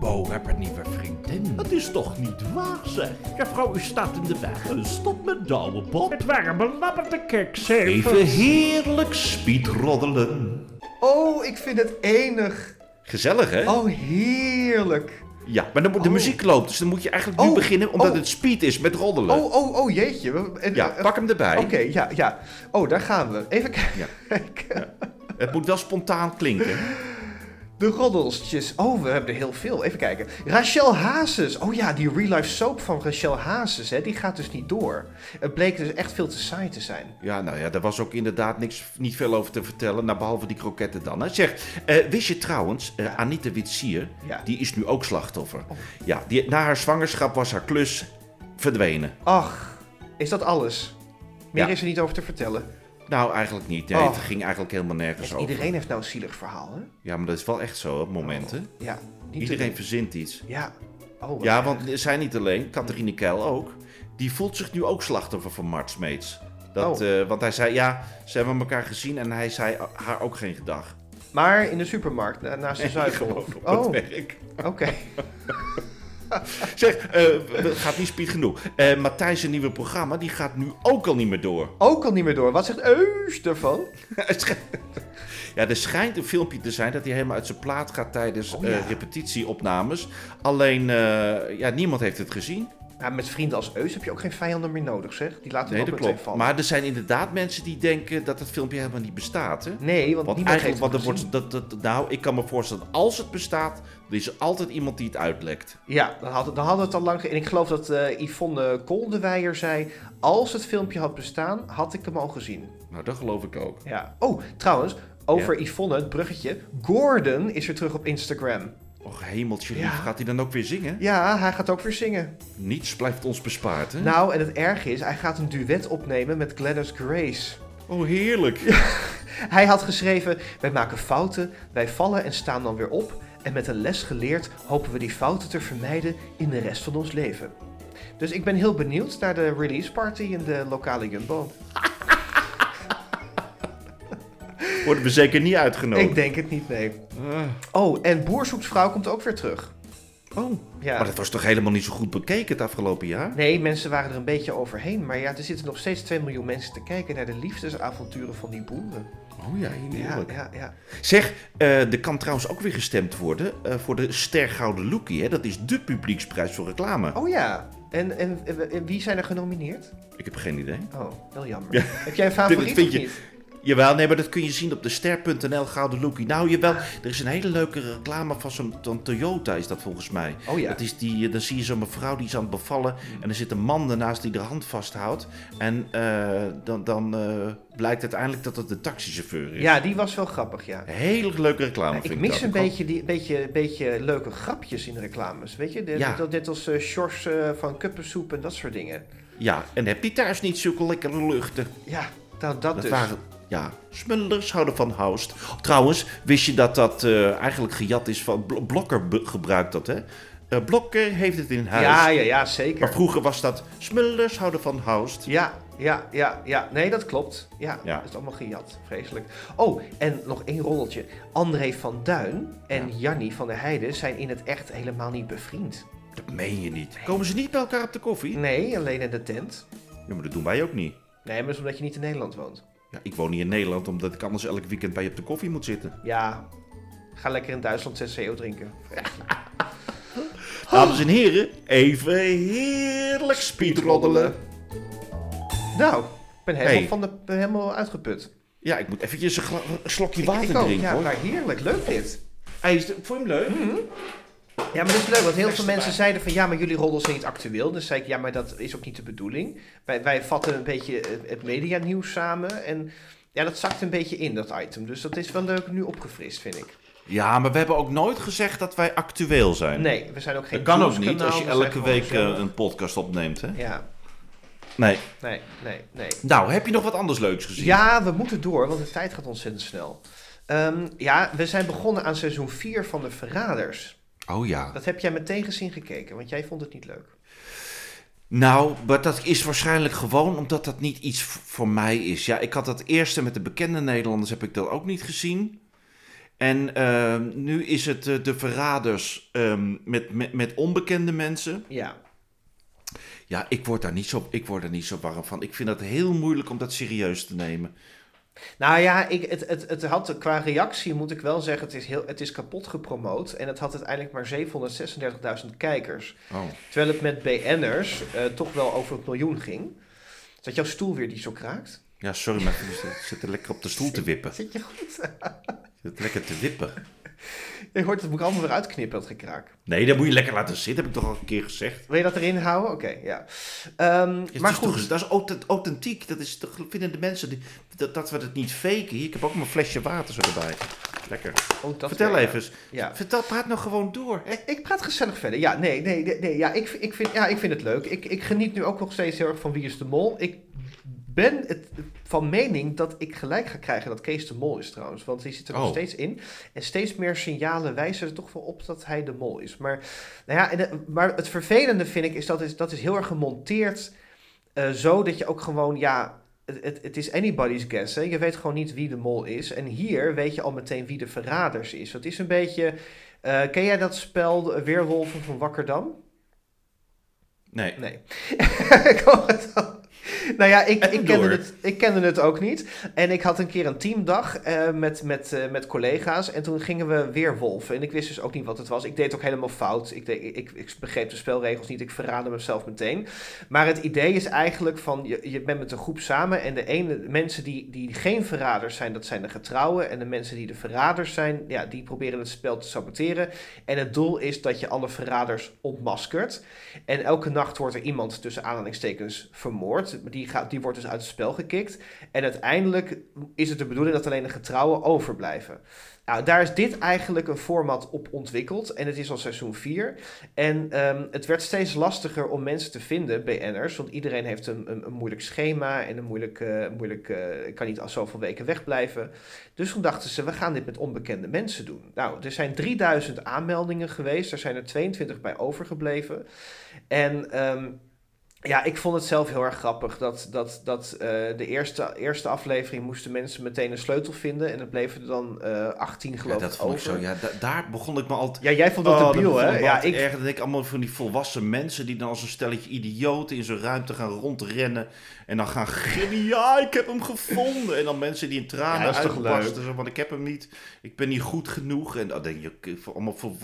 Bo heb een nieuwe vriendin. Het is toch niet waar, zeg? Juffrouw, u staat in de weg. Stop met douwe bot. Het waren belabberde kikcijfers. Even heerlijk speedroddelen. Oh, ik vind het enig. Gezellig, hè? Oh, heerlijk. Ja, maar dan moet de Oh. muziek loopt. Dus dan moet je eigenlijk nu Oh, beginnen, omdat oh. het speed is met roddelen. Oh, oh, oh, jeetje. En- Ja, pak hem erbij. Oké, ja, ja. Oh, daar gaan we. Even kijken. Het moet wel spontaan klinken. De roddelstjes. Oh, we hebben er heel veel. Even kijken. Rachel Hazes. Oh ja, die real life soap van Rachel Hazes, hè, die gaat dus niet door. Het bleek dus echt veel te saai te zijn. Ja, nou ja, daar was ook inderdaad niks, niet veel over te vertellen. Nou, behalve die kroketten dan. Hè. Zeg, eh, wist je trouwens, eh, Anita Witsier, Ja. Oh. die is nu ook slachtoffer. Ja, die, na haar zwangerschap was haar klus verdwenen. Ach, is dat alles? Meer Ja. is er niet over te vertellen. Nou, eigenlijk niet. Nee, Oh. Het ging eigenlijk helemaal nergens over. Iedereen heeft nou een zielig verhaal, hè? Ja, maar dat is wel echt zo op momenten. Ja. Niet Iedereen verzint iets. Ja. Oh, Ja, erg. want zij niet alleen, Catharine Keil ook. Die voelt zich nu ook slachtoffer van Mart Smeets. Dat, Oh. eh, want hij zei, ja, ze hebben elkaar gezien en hij zei haar ook geen gedag. Maar in de supermarkt, na- naast de Gewoon zuivel. op Oh, het werk. Zeg, het gaat niet speed genoeg. Eh Matthijs' nieuwe programma, die gaat nu ook al niet meer door. Ook al niet meer door. Wat zegt Eus ervan? Ja, er schijnt een filmpje te zijn dat hij helemaal uit zijn plaat gaat tijdens Oh, ja. eh, repetitieopnames. Alleen, ja, niemand heeft het gezien. Ja, met vrienden als Eus heb je ook geen vijanden meer nodig, zeg. Die laten we Nee, ook dat klopt. vallen. Maar er zijn inderdaad mensen die denken dat het filmpje helemaal niet bestaat. Hè? Nee, want, Want niemand eigenlijk, er wordt, dat, dat, nou, ik kan me voorstellen, dat als het bestaat, er is er altijd iemand die het uitlekt. Ja, dan hadden, dan we het al lang... En ik geloof dat eh, Yvonne Koldewijer zei... Als het filmpje had bestaan, had ik hem al gezien. Nou, dat geloof ik ook. Ja. Oh, trouwens, over Yvonne, het bruggetje. Gordon is weer terug op Instagram. Och, hemeltje lief, Ja. gaat hij dan ook weer zingen? Ja, hij gaat ook weer zingen. Niets blijft ons bespaard, hè? Nou, en het erge is, hij gaat een duet opnemen met Gladys Grace. Oh, heerlijk. Hij had geschreven: Wij maken fouten, wij vallen en staan dan weer op. En met een les geleerd hopen we die fouten te vermijden in de rest van ons leven. Dus ik ben heel benieuwd naar de release party in de lokale Jumbo. Worden we zeker niet uitgenodigd. Ik denk het niet, nee. Ah. Oh, en Boer zoekt vrouw komt ook weer terug. Oh, Ja. maar dat was toch helemaal niet zo goed bekeken het afgelopen jaar? Nee, mensen waren er een beetje overheen. Maar ja, er zitten nog steeds 2 miljoen mensen te kijken naar de liefdesavonturen van die boeren. Oh ja, heerlijk. ja, ja. Zeg, eh, er kan trouwens ook weer gestemd worden eh, voor de Ster Gouden Lookie. Hè? Dat is de publieksprijs voor reclame. Oh ja. En, en, wie zijn er genomineerd? Ik heb geen idee. Oh, wel jammer. Ja. Heb jij een favoriet of je- niet? Jawel, nee, maar dat kun je zien op de ster.nl Gouden Lookie. Nou, jawel, er is een hele leuke reclame van zo'n Toyota, is dat volgens mij. Oh ja. Dat is die, eh, dan zie je zo'n mevrouw die is aan het bevallen en er zit een man ernaast die de hand vasthoudt. En eh, dan, dan eh, blijkt uiteindelijk dat het de taxichauffeur is. Ja, die was wel grappig, ja. Hele leuke reclame vind ik ik mis dat. een beetje, die, beetje, beetje leuke grapjes in reclames, weet je? Dit, Ja. dat, als uh, eh, van kuppensoep en dat soort dingen. Ja, en heb je thuis niet zulke lekkere luchten? Ja, nou, dat, Dat dus. waren, ja, smulders houden van houst. Trouwens, wist je dat dat eh, eigenlijk gejat is van... Bl- Blokker gebruikt dat, hè? Eh, Blokker heeft het in huis. Ja, ja, ja, zeker. Maar vroeger was dat smulders houden van houst. Ja, ja, ja, ja. Nee, dat klopt. Ja, Ja. dat is allemaal gejat. Vreselijk. Oh, en nog één roddeltje. André van Duin en Jannie van der Heijden zijn in het echt helemaal niet bevriend. Dat meen je niet. Komen ze niet bij elkaar op de koffie? Nee, alleen in de tent. Ja, maar dat doen wij ook niet. Nee, maar dat is omdat je niet in Nederland woont. Ja, ik woon niet in Nederland, omdat ik anders elk weekend bij je op de koffie moet zitten. Ja, ga lekker in Duitsland CCO drinken. Dames en heren, even heerlijk speedroddelen. Nou, ik ben helemaal, Hey. van de, ben helemaal uitgeput. Ja, ik moet eventjes een, slokje water ik drinken, Ja, hoor. maar heerlijk. Leuk dit. Hey, is vond je hem leuk? Ja, maar dat is leuk, want heel veel mensen zeiden van ja, maar jullie roddels zijn niet actueel. Dus zei ik, ja, maar dat is ook niet de bedoeling. Wij, wij vatten een beetje het- medianieuws samen en ja, dat zakt een beetje in, dat item. Dus dat is wel leuk nu opgefrist, vind ik. Ja, maar we hebben ook nooit gezegd dat wij actueel zijn. Nee, we zijn ook geen Dat kan ook niet als je elke week eh, een podcast opneemt, hè? Ja, Nee. nee, nee, nee. Nou, heb je nog wat anders leuks gezien? Ja, we moeten door, want de tijd gaat ontzettend snel. Ehm, ja, we zijn begonnen aan seizoen 4 van De Verraders. Oh ja. Dat heb jij meteen gezien gekeken, want jij vond het niet leuk. Nou, maar dat is waarschijnlijk gewoon omdat dat niet iets voor mij is. Ja, ik had dat eerste met de bekende Nederlanders, heb ik dat ook niet gezien. En ehm, nu is het eh, de verraders ehm, met, met, met onbekende mensen. Ja, Ja, ik word, daar niet zo, ik word er niet zo warm van. Ik vind het heel moeilijk om dat serieus te nemen. Nou ja, ik, het, het, het had qua reactie moet ik wel zeggen, het is, heel, het is kapot gepromoot. En het had uiteindelijk maar 736.000 kijkers. Oh. Terwijl het met BN'ers eh, toch wel over het miljoen ging. Is dat jouw stoel weer die zo kraakt? Ja, sorry, maar ik zit er lekker op de stoel te wippen. Zit je goed? Zit lekker te wippen. Je hoort het moet ik allemaal weer uitknippen, dat gekraak. Nee, dat moet je lekker laten zitten, heb ik toch al een keer gezegd. Wil je dat erin houden? Oké, ja. Ehm, maar is goed. toch, dat is authent- authentiek. Dat is toch, vinden de mensen die, dat, dat we het niet faken. Hier, ik heb ook mijn flesje water zo erbij. Lekker. Oh, dat Vertel weer, even. Ja. Vertel, praat nou gewoon door. Hè? Ik praat gezellig verder. Ja, nee, nee, nee. nee. Ja, ik, ik, vind, ja, ik vind het leuk. Ik, ik geniet nu ook nog steeds heel erg van Wie is de Mol. Ik ben het, van mening dat ik gelijk ga krijgen dat Kees de Mol is trouwens. Want die zit er nog Oh. steeds in. En steeds meer signalen wijzen er toch wel op dat hij de Mol is. Maar, nou ja, en, eh, maar het vervelende vind ik is dat is, dat is heel erg gemonteerd eh, zo dat je ook gewoon, ja, het, het, is anybody's guess. Hè? Je weet gewoon niet wie de mol is. En hier weet je al meteen wie de verraders is. Het is een beetje. eh, ken jij dat spel Weerwolven van Wakkerdam? Nee. Nee. Ik hoor het al. Nou ja, ik, ik, kende het, ik kende het ook niet. En ik had een keer een teamdag eh, met, met, eh, met collega's. En toen gingen we weerwolven. En ik wist dus ook niet wat het was. Ik deed het ook helemaal fout. Ik, deed, ik, ik begreep de spelregels niet. Ik verraadde mezelf meteen. Maar het idee is eigenlijk van... Je, je bent met een groep samen. En de ene mensen die, die geen verraders zijn, dat zijn de getrouwen. En de mensen die de verraders zijn, ja, die proberen het spel te saboteren. En het doel is dat je alle verraders ontmaskert. En elke nacht wordt er iemand tussen aanhalingstekens vermoord. Die, gaat, die wordt dus uit het spel gekikt. En uiteindelijk is het de bedoeling dat alleen de getrouwen overblijven. Nou, daar is dit eigenlijk een format op ontwikkeld. En het is al seizoen 4. En ehm, het werd steeds lastiger om mensen te vinden, BN'ers. Want iedereen heeft een, een, moeilijk schema en een moeilijk, eh, moeilijk eh, kan niet al zoveel weken wegblijven. Dus toen dachten ze, we gaan dit met onbekende mensen doen. Nou, er zijn 3000 aanmeldingen geweest. Er zijn er 22 bij overgebleven. En ehm, ja, ik vond het zelf heel erg grappig dat, dat, dat eh, de eerste, eerste aflevering moesten mensen meteen een sleutel vinden. En er bleven er dan eh 18 Ja, geloof dat ik vond ik zo. Ja, da- daar begon ik me altijd. Ja, jij vond dat Oh, debiel, dat hè? Ja, ik, erg. Dat ik allemaal van die volwassen mensen die dan als een stelletje idioten in zo'n ruimte gaan rondrennen. En dan gaan gillen. Ja, ik heb hem gevonden. En dan mensen die in Ja, tranen dat uitbarsten. Zo van, ik heb hem niet. Ik ben niet goed genoeg. En dan denk je, allemaal vol-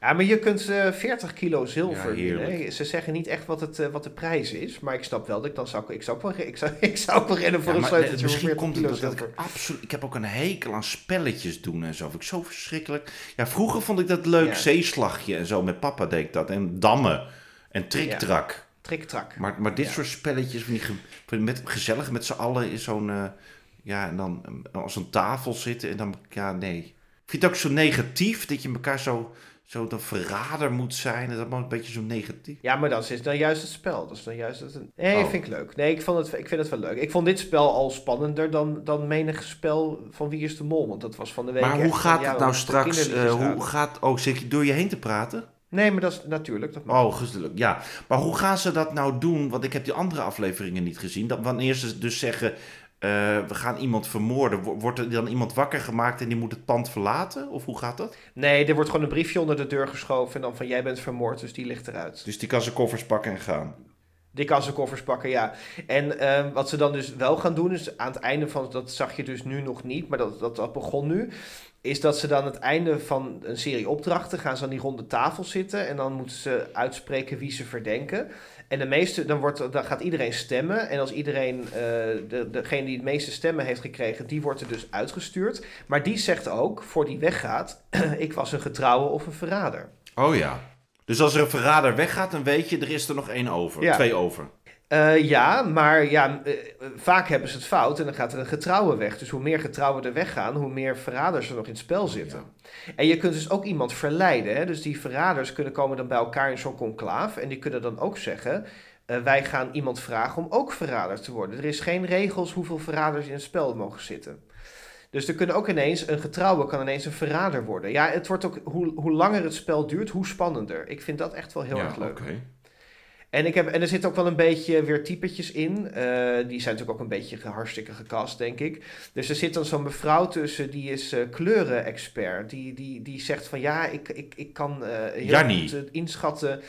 ja, maar je kunt eh 40 kilo zilver Ja, winnen. Ze zeggen niet echt wat, het, eh, wat de prijs is. Maar ik snap wel dat ik dan zou, ik zou, ook wel, ik zou, ik zou wel rennen voor Ja, een sleuteltje voor misschien 40 komt het kilo omdat ik absoluut. Ik heb ook een hekel aan spelletjes doen en zo. Vind ik zo verschrikkelijk. Ja, vroeger vond ik dat leuk. Ja. Zeeslagje en zo. Met papa deed ik dat. En dammen. En triktrak. Triktrak. Maar, maar dit soort spelletjes, van met, gezellig met z'n allen in zo'n. eh, ja, en dan eh, als een tafel zitten en dan. Ja, nee. Ik vind het ook zo negatief dat je elkaar zo. Zo de verrader moet zijn. Dat is allemaal een beetje zo negatief. Ja, maar dat is dan juist het spel. Dat is dan juist het... Nee, Oh. vind ik leuk. Nee, ik, vond het, ik vind het wel leuk. Ik vond dit spel al spannender dan, dan menig spel van Wie is de Mol. Want dat was van de week Maar hoe gaat het nou straks? eh, hoe gaat. Oh, zit je door je heen te praten? Nee, maar dat is natuurlijk. Dat mag. Oh, gezellig. Ja, maar hoe gaan ze dat nou doen? Want ik heb die andere afleveringen niet gezien. Dat wanneer ze dus zeggen, we gaan iemand vermoorden, wo- wordt er dan iemand wakker gemaakt en die moet het pand verlaten? Of hoe gaat dat? Nee, er wordt gewoon een briefje onder de deur geschoven. En dan van jij bent vermoord, dus die ligt eruit. Dus die kan zijn koffers pakken en gaan. Die kan zijn koffers pakken, ja. En ehm, wat ze dan dus wel gaan doen, is aan het einde van, dat zag je dus nu nog niet, maar dat, dat, dat begon nu, is dat ze dan aan het einde van een serie opdrachten gaan ze aan die ronde tafel zitten en dan moeten ze uitspreken wie ze verdenken. En de meeste, dan, wordt, dan gaat iedereen stemmen. En als iedereen, eh, de, degene die het meeste stemmen heeft gekregen, die wordt er dus uitgestuurd. Maar die zegt ook, voor die weggaat, ik was een getrouwe of een verrader. Oh ja. Dus als er een verrader weggaat, dan weet je, er is er nog één over. Ja. Twee over. Eh, ja, maar ja, eh, vaak hebben ze het fout en dan gaat er een getrouwe weg. Dus hoe meer getrouwen er weggaan, hoe meer verraders er nog in het spel zitten. En je kunt dus ook iemand verleiden. Hè? Dus die verraders kunnen komen dan bij elkaar in zo'n conclaaf. En die kunnen dan ook zeggen, eh, wij gaan iemand vragen om ook verrader te worden. Er is geen regels hoeveel verraders in het spel mogen zitten. Dus er kunnen ook ineens, een getrouwe kan ineens een verrader worden. Ja, het wordt ook, hoe, hoe langer het spel duurt, hoe spannender. Ik vind dat echt wel heel ja, erg leuk. oké. En, ik heb, en er zitten ook wel een beetje weer typetjes in. Eh, die zijn natuurlijk ook een beetje hartstikke gecast, denk ik. Dus er zit dan zo'n mevrouw tussen, die is eh kleurenexpert. Die, die, die zegt van ja, ik, ik, ik kan eh heel Jannie. goed inschatten...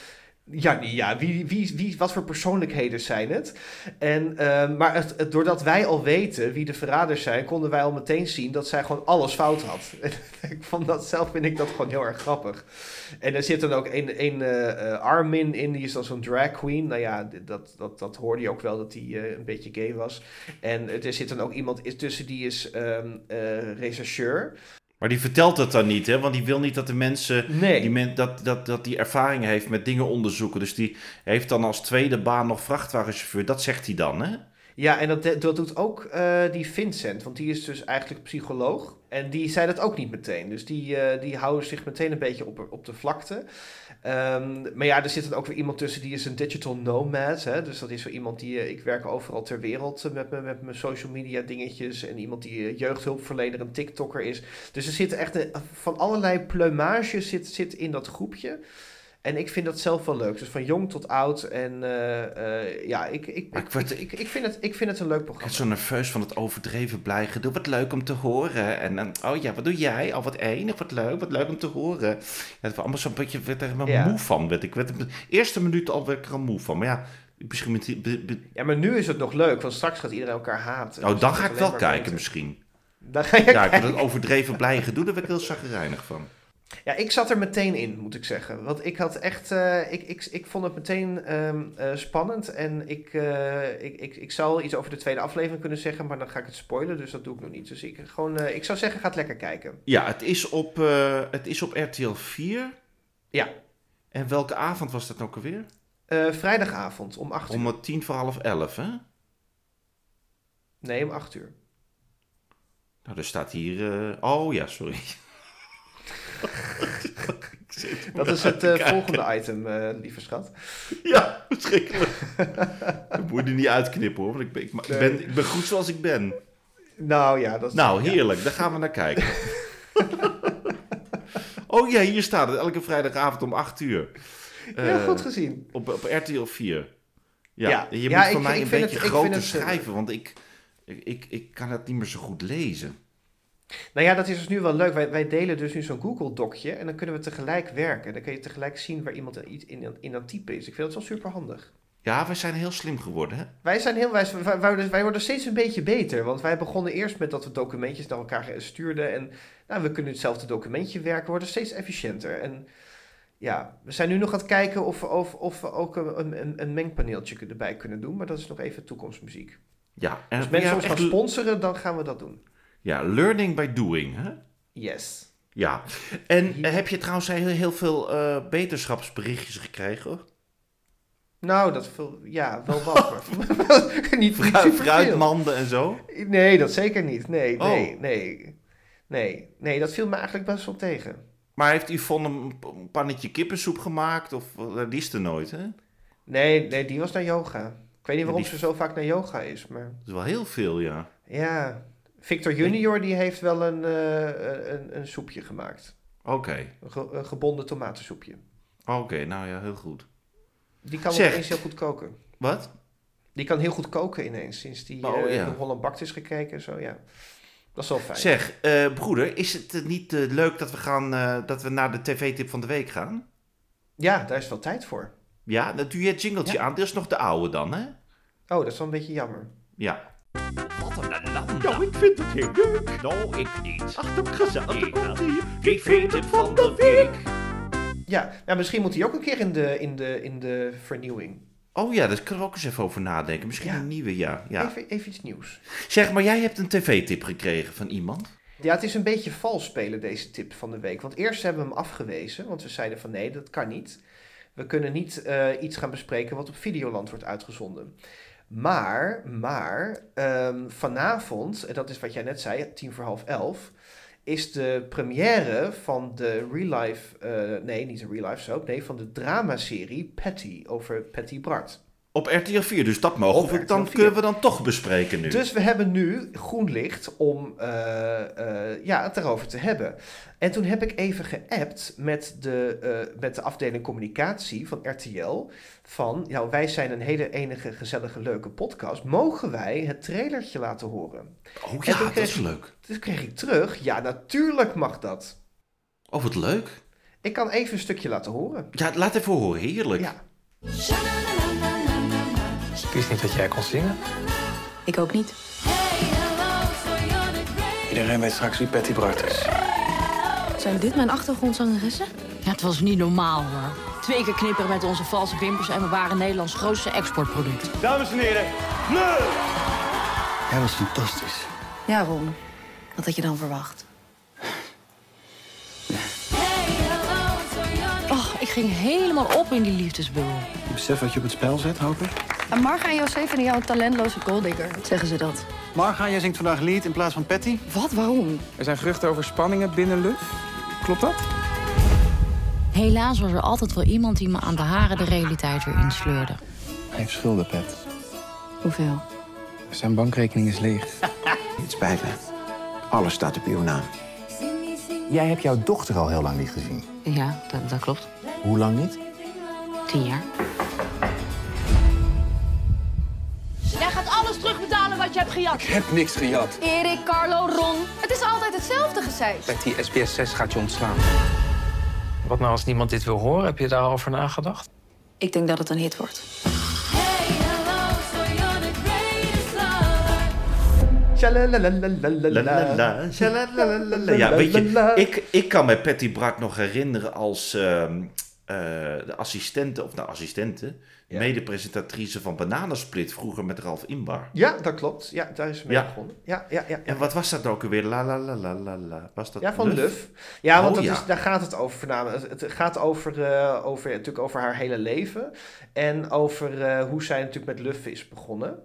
Jannie, ja, wie, wie, wie, wat voor persoonlijkheden zijn het? En, eh, maar het, doordat wij al weten wie de verraders zijn, konden wij al meteen zien dat zij gewoon alles fout had. ik vond dat zelf, vind ik dat gewoon heel erg grappig. En er zit dan ook een, een eh, eh, Armin in, die is dan zo'n drag queen. Nou ja, dat, dat, dat hoorde je ook wel dat hij eh, een beetje gay was. En er zit dan ook iemand tussen die is ehm eh, rechercheur. Maar die vertelt het dan niet, hè? Want die wil niet dat de mensen Nee. Die men, dat, dat, dat die ervaring heeft met dingen onderzoeken. Dus die heeft dan als tweede baan nog vrachtwagenchauffeur. Dat zegt hij dan, hè? Ja, en dat, dat doet ook eh, die Vincent, want die is dus eigenlijk psycholoog. En die zei dat ook niet meteen. Dus die, eh, die houden zich meteen een beetje op, op de vlakte. Ehm, maar ja, er zit dan ook weer iemand tussen die is een digital nomad. Hè? Dus dat is weer iemand die, eh, ik werk overal ter wereld eh, met, met mijn social media dingetjes. En iemand die eh, jeugdhulpverlener, een TikToker is. Dus er zitten echt een- van allerlei plumage zit, zit in dat groepje. En ik vind dat zelf wel leuk. Dus van jong tot oud. En eh, eh, ja, ik, ik, ik word- ik, ik, ik, vind het, ik vind het een leuk Ik programma. werd zo nerveus van het overdreven blij gedoe. Wat leuk om te horen. En dan, oh ja, wat doe jij? Oh, wat enig, wat leuk, wat leuk om te horen. Ja, het was allemaal zo'n beetje, ik werd er helemaal Ja. moe van. Werd. Ik werd de eerste minuut al werd ik er al moe van. Maar ja, misschien met die... be- be- Ja, maar nu is het nog leuk, want straks gaat iedereen elkaar haten. oh, Dus dan dat ga ik wel kijken beter. misschien. Dan ga je Ja, ik kijken. word het overdreven blij gedoe, daar werd ik heel zagrijnig van. Ja, ik zat er meteen in, moet ik zeggen. Want ik had echt, eh, ik, ik, ik vond het meteen ehm, eh, spannend. En ik, eh, ik, ik, ik zou iets over de tweede aflevering kunnen zeggen, maar dan ga ik het spoilen, dus dat doe ik nog niet. Dus ik, gewoon, ik zou zeggen, ga het lekker kijken. Ja, het is op, het is op RTL 4. Ja, En welke avond was dat ook alweer? vrijdagavond om 8 uur. Om tien voor half elf, hè? Nee, om 8 uur. Nou, er staat hier... Oh ja, sorry. Dat is het eh, volgende item, eh, lieve schat. Ja, verschrikkelijk. Dat moet je er niet uitknippen hoor, want ik ben, ik, ben, ik ben goed zoals ik ben. Nou ja, dat is... Nou, ja. heerlijk, daar gaan we naar kijken. oh ja, hier staat het, elke vrijdagavond om 8 uur. Ja, Eh, goed gezien. Op, op RTL 4. Ja, Ja. je Ja, moet ik van mij een beetje het- groter het, schrijven, want ik, ik, ik, ik kan het niet meer zo goed lezen. Nou ja, dat is dus nu wel leuk. Wij, wij delen dus nu zo'n Google-docje en dan kunnen we tegelijk werken. Dan kun je tegelijk zien waar iemand iets in, in aan het typen is. Ik vind dat wel super handig. Ja, wij zijn heel slim geworden, hè? Wij zijn heel wij, wij, wij, worden- wij worden steeds een beetje beter. Want wij begonnen eerst met dat we documentjes naar elkaar stuurden. En nou, we kunnen hetzelfde documentje werken, we worden steeds efficiënter. En ja, we zijn nu nog aan het kijken of we, of, of we ook een, een, een mengpaneeltje erbij kunnen doen. Maar dat is nog even toekomstmuziek. Ja, en Als mensen ons gaan sponsoren, dan gaan we dat doen. Ja, learning by doing, hè? Yes. Ja. En heb je trouwens heel, heel veel eh, beterschapsberichtjes gekregen? Nou, dat veel, ja, wel wat. niet, Fruit, fruitmanden en zo? Nee, dat zeker niet. Nee, Oh. nee, nee. Nee, nee, dat viel me eigenlijk best wel tegen. Maar heeft Yvonne een pannetje kippensoep gemaakt? Of eh, dat is er nooit, hè? Dat Nee, nee, die was naar yoga. Ik weet niet waarom die- ze zo vaak naar yoga is, maar is wel heel veel, ja. ja. Victor Junior die heeft wel een, eh, een, een soepje gemaakt. Oké, Een, ge- een gebonden tomatensoepje. oké, nou ja, heel goed. Die kan Zeg. opeens heel goed koken. Wat? Die kan heel goed koken ineens, sinds die Oh, eh ja. de Holland Bakt is gekeken en zo, ja. Dat is wel fijn. Zeg, eh, broeder, is het eh, niet eh, leuk dat we, gaan, eh, dat we naar de tv-tip van de week gaan? Ja, daar is wel tijd voor. Ja, dan doe je het jingletje aan. Dit is nog de oude dan, hè? Oh, dat is wel een beetje jammer. Ja. Ellende. Nou, ik vind het heel leuk. Nou, ik niet. Ach, dat gezellig. Daar komt ie. TV-tip van de week. Ja, nou, misschien moet hij ook een keer in de, in de, in de vernieuwing. Oh ja, daar kunnen we ook eens even over nadenken. Misschien Ja. een nieuwe, ja. ja. Even, even iets nieuws. Zeg, maar jij hebt een tv-tip gekregen van iemand? Ja, het is een beetje vals spelen, deze tip van de week. Want eerst hebben we hem afgewezen, want we zeiden van nee, dat kan niet. We kunnen niet eh, iets gaan bespreken wat op Videoland wordt uitgezonden. Maar, maar, ehm, vanavond, en dat is wat jij net zei, tien voor half elf, is de première van de real life, eh, nee, niet de real life soap, nee, van de dramaserie Patty, over Patty Bart. Op RTL 4, dus dat mogen we, dan 4. kunnen we dan toch bespreken nu. Dus we hebben nu groen licht om eh, eh, ja, het erover te hebben. En toen heb ik even geappt met de, eh, met de afdeling communicatie van RTL. Van, nou, wij zijn een hele enige gezellige leuke podcast. Mogen wij het trailertje laten horen? oh ja, dat is leuk. Dus kreeg ik terug, ja, natuurlijk mag dat. Oh, wat leuk. Ik kan even een stukje laten horen. Ja, laat even horen. Heerlijk. Ja. Ik wist niet dat jij kon zingen. Ik ook niet. Iedereen weet straks wie Patty Bart is. Zijn dit mijn achtergrondzangeressen? Ja, het was niet normaal hoor. Twee keer knipperen met onze valse wimpers en we waren Nederlands grootste exportproduct. Dames en heren, leuk! Jij was fantastisch. Ja, Ron. Wat had je dan verwacht? Ging helemaal op in die liefdesbubbel. Je beseft wat je op het spel zet, hoop ik? En Marga en José vinden jou een talentloze golddigger. Zeggen ze dat? Marga, jij zingt vandaag lead in plaats van Patty. Wat? Waarom? Er zijn geruchten over spanningen binnen Luf. Klopt dat? Helaas was er altijd wel iemand die me aan de haren de realiteit weer insleurde. Hij heeft schulden, Pet. Hoeveel? Zijn bankrekening is leeg. Het spijt me. Alles staat op uw naam. Jij hebt jouw dochter al heel lang niet gezien. Ja, dat, dat klopt. Hoe lang niet? Tien jaar. Jij gaat alles terugbetalen wat je hebt gejat. Ik heb niks gejat. Erik, Carlo, Ron. Het is altijd hetzelfde gezeik. Patty, SBS 6 gaat je ontslaan. Wat nou als niemand dit wil horen? Heb je daar al over nagedacht? Ik denk dat het een hit wordt. Ja, weet je, ik, ik kan me Patty Brak nog herinneren als ehm, eh, de assistente, of nou assistente, mede-presentatrice van Bananensplit, vroeger met Ralf Inbar. Ja, dat klopt. Ja, daar is ze mee Ja. begonnen. Ja, ja, ja. En wat was dat ook alweer? La la la la la la. Was dat Ja, van Luf? Luf. Ja, want Oh, dat ja. Is, daar gaat het over voornamelijk. Het het gaat over, eh, over, natuurlijk over haar hele leven. En over eh, hoe zij natuurlijk met Luf is begonnen.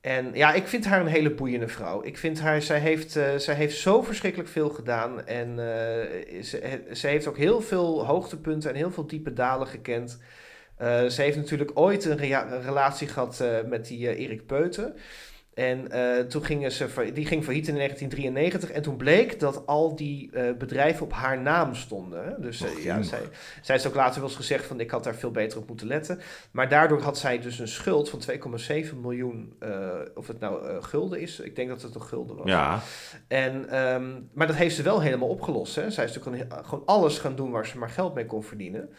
En ja, ik vind haar een hele boeiende vrouw. Ik vind haar, zij heeft, eh, zij heeft zo verschrikkelijk veel gedaan. En eh, ze, ze heeft ook heel veel hoogtepunten en heel veel diepe dalen gekend. Eh, ze heeft natuurlijk ooit een, een relatie gehad eh, met die eh, Erik Peuten. En eh, toen gingen ze, die ging failliet in 1993. En toen bleek dat al die eh, bedrijven op haar naam stonden. Dus eh, ja, zij, zij heeft ook later wel eens gezegd van ik had daar veel beter op moeten letten. Maar daardoor had zij dus een schuld van 2,7 miljoen. of het nou gulden is. Ik denk dat het een gulden was. Ja. En, ehm, maar dat heeft ze wel helemaal opgelost. Hè. Zij is natuurlijk gewoon alles gaan doen waar ze maar geld mee kon verdienen.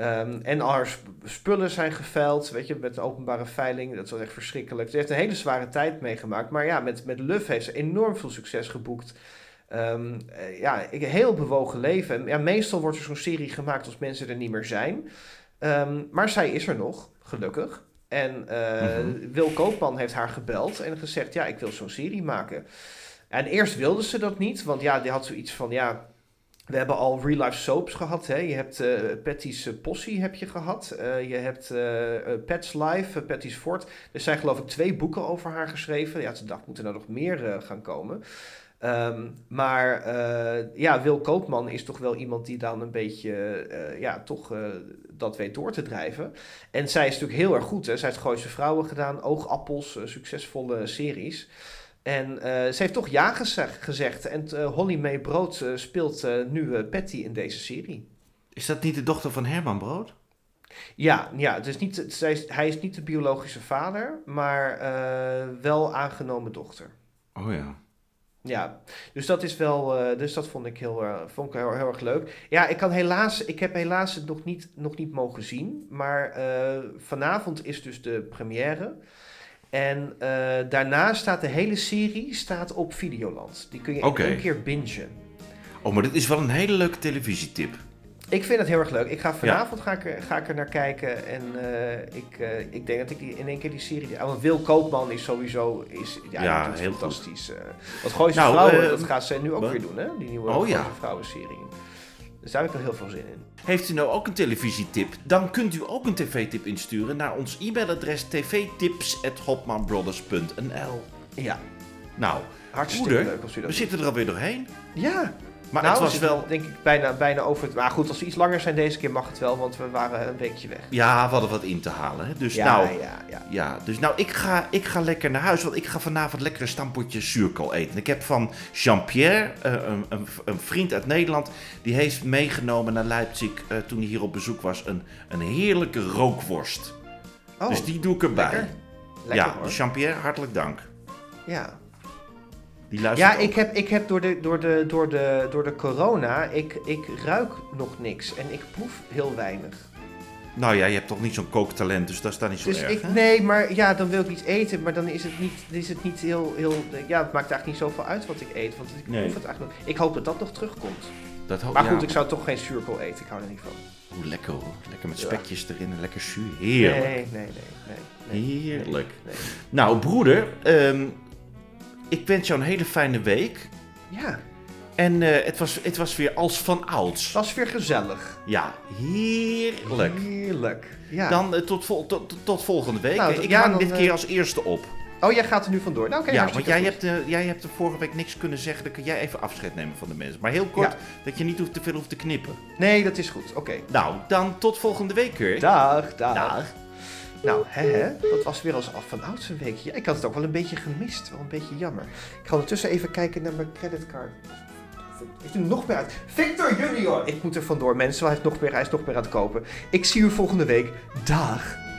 Ehm, en al haar sp- spullen zijn geveild, weet je, met de openbare veiling. Dat was echt verschrikkelijk. Ze heeft een hele zware tijd meegemaakt. Maar ja, met, met Luf heeft ze enorm veel succes geboekt. Ehm, eh, ja, een heel bewogen leven. En ja, meestal wordt er zo'n serie gemaakt als mensen er niet meer zijn. Ehm, maar zij is er nog, gelukkig. En eh, Mhm. Wil Koopman heeft haar gebeld en gezegd: Ja, ik wil zo'n serie maken. En eerst wilde ze dat niet, want ja, die had zoiets van: Ja, we hebben al real life soaps gehad. Hè? Je hebt eh Patty's eh, Possie heb je gehad. Eh, je hebt Pat's Life, Patty's Fort. Er zijn geloof ik twee boeken over haar geschreven. Ja, ze dacht, moeten er nog meer gaan komen. Ehm, maar ja, Wil Koopman is toch wel iemand die dan een beetje, ja, toch dat weet door te drijven. En zij is natuurlijk heel erg goed. Hè? Zij heeft Gooise Vrouwen gedaan, Oogappels, succesvolle series. En eh, ze heeft toch ja gezegd. gezegd. En eh, Holly May Brood eh, speelt nu Patty in deze serie. Is dat niet de dochter van Herman Brood? Ja, ja is niet, het- is, hij is niet de biologische vader, maar wel aangenomen dochter. Oh ja. Ja, dus dat is wel, dus dat vond ik heel, vond ik heel, heel erg leuk. Ja, ik kan helaas, ik heb helaas het nog niet, nog niet mogen zien, maar vanavond is dus de première. En eh, daarna staat de hele serie staat op Videoland. Die kun je Oké. één keer bingen. Oh, maar dit is wel een hele leuke televisietip. Ik vind het heel erg leuk. Ik ga vanavond ga ik, er, ga ik er naar kijken. En eh, ik, eh, ik denk dat ik in één keer die serie... Want Wil Koopman is sowieso is, ja, heel fantastisch. eh wat Gooise Nou, Vrouwen, dat gaat ze nu ook weer doen, hè? Die nieuwe Oh, Gooise ja. Vrouwen-serie. Dus daar heb ik wel heel veel zin in. Heeft u nou ook een televisietip? Dan kunt u ook een tv-tip insturen naar ons e-mailadres tvtips.hotmanbrothers.nl Ja. Nou, Hartstikke moeder, leuk als u dat we doet. zitten er alweer doorheen. Ja. Maar nou, het was wel... denk ik bijna, bijna over het... Maar goed, als we iets langer zijn deze keer mag het wel, want we waren een weekje weg. Ja, we hadden wat in te halen. Hè? Dus Ja, nou, ja, ja. dus nou ik, ga, ik ga lekker naar huis, want ik ga vanavond lekker een stampotje zuurkool eten. Ik heb van Jean-Pierre, eh, een, een, een vriend uit Nederland, die heeft meegenomen naar Leipzig eh, toen hij hier op bezoek was, een, een heerlijke rookworst. Oh, dus die doe ik erbij. lekker. Lekker, ja, Jean-Pierre, hartelijk dank. Ja. Die luistert Ja, ook. ik heb, ik heb door, de, door, de, door, de, door de corona, ik, ik ruik nog niks en ik proef heel weinig. Nou ja, je hebt toch niet zo'n kooktalent, dus dat is dan niet zo Dus erg. ik, hè? nee, maar ja, dan wil ik iets eten, maar dan is het niet, is het niet heel, heel, ja, het maakt eigenlijk niet zoveel uit wat ik eet, want ik Nee. proef het eigenlijk nog. Ik hoop dat dat nog terugkomt. Dat ho- maar goed, ja. ik zou toch geen zuurkool eten, ik hou er niet van. Hoe lekker hoor. Lekker met Ja. spekjes erin en lekker zuur. Heerlijk. Nee, nee, nee, nee. nee. Heerlijk. Nee. Nou, broeder, ehm, ik wens jou een hele fijne week. Ja. En eh, het, was, het was weer als van ouds. Het was weer gezellig. Ja, heerlijk. Heerlijk. Ja. Dan eh, tot, vol- tot, tot volgende week. Nou, ik ja, hang dan, dit eh, keer als eerste op. Oh, jij gaat er nu vandoor. Nou, oké, ja, want jij goed. hebt, eh, jij hebt de vorige week niks kunnen zeggen. Dan kun jij even afscheid nemen van de mensen. Maar heel kort, Ja. dat je niet hoeft te veel hoeft te knippen. Nee, dat is goed. Oké. Nou, dan tot volgende week. Dag, dag. Dag. Nou, hè, hè, dat was weer als af van ouds een weekje. Ja, ik had het ook wel een beetje gemist. Wel een beetje jammer. Ik ga ondertussen even kijken naar mijn creditcard. Heeft u nog meer uit? Victor Junior! Ik moet er vandoor, mensen. Hij is nog meer, hij is nog meer aan het kopen. Ik zie u volgende week. Dag.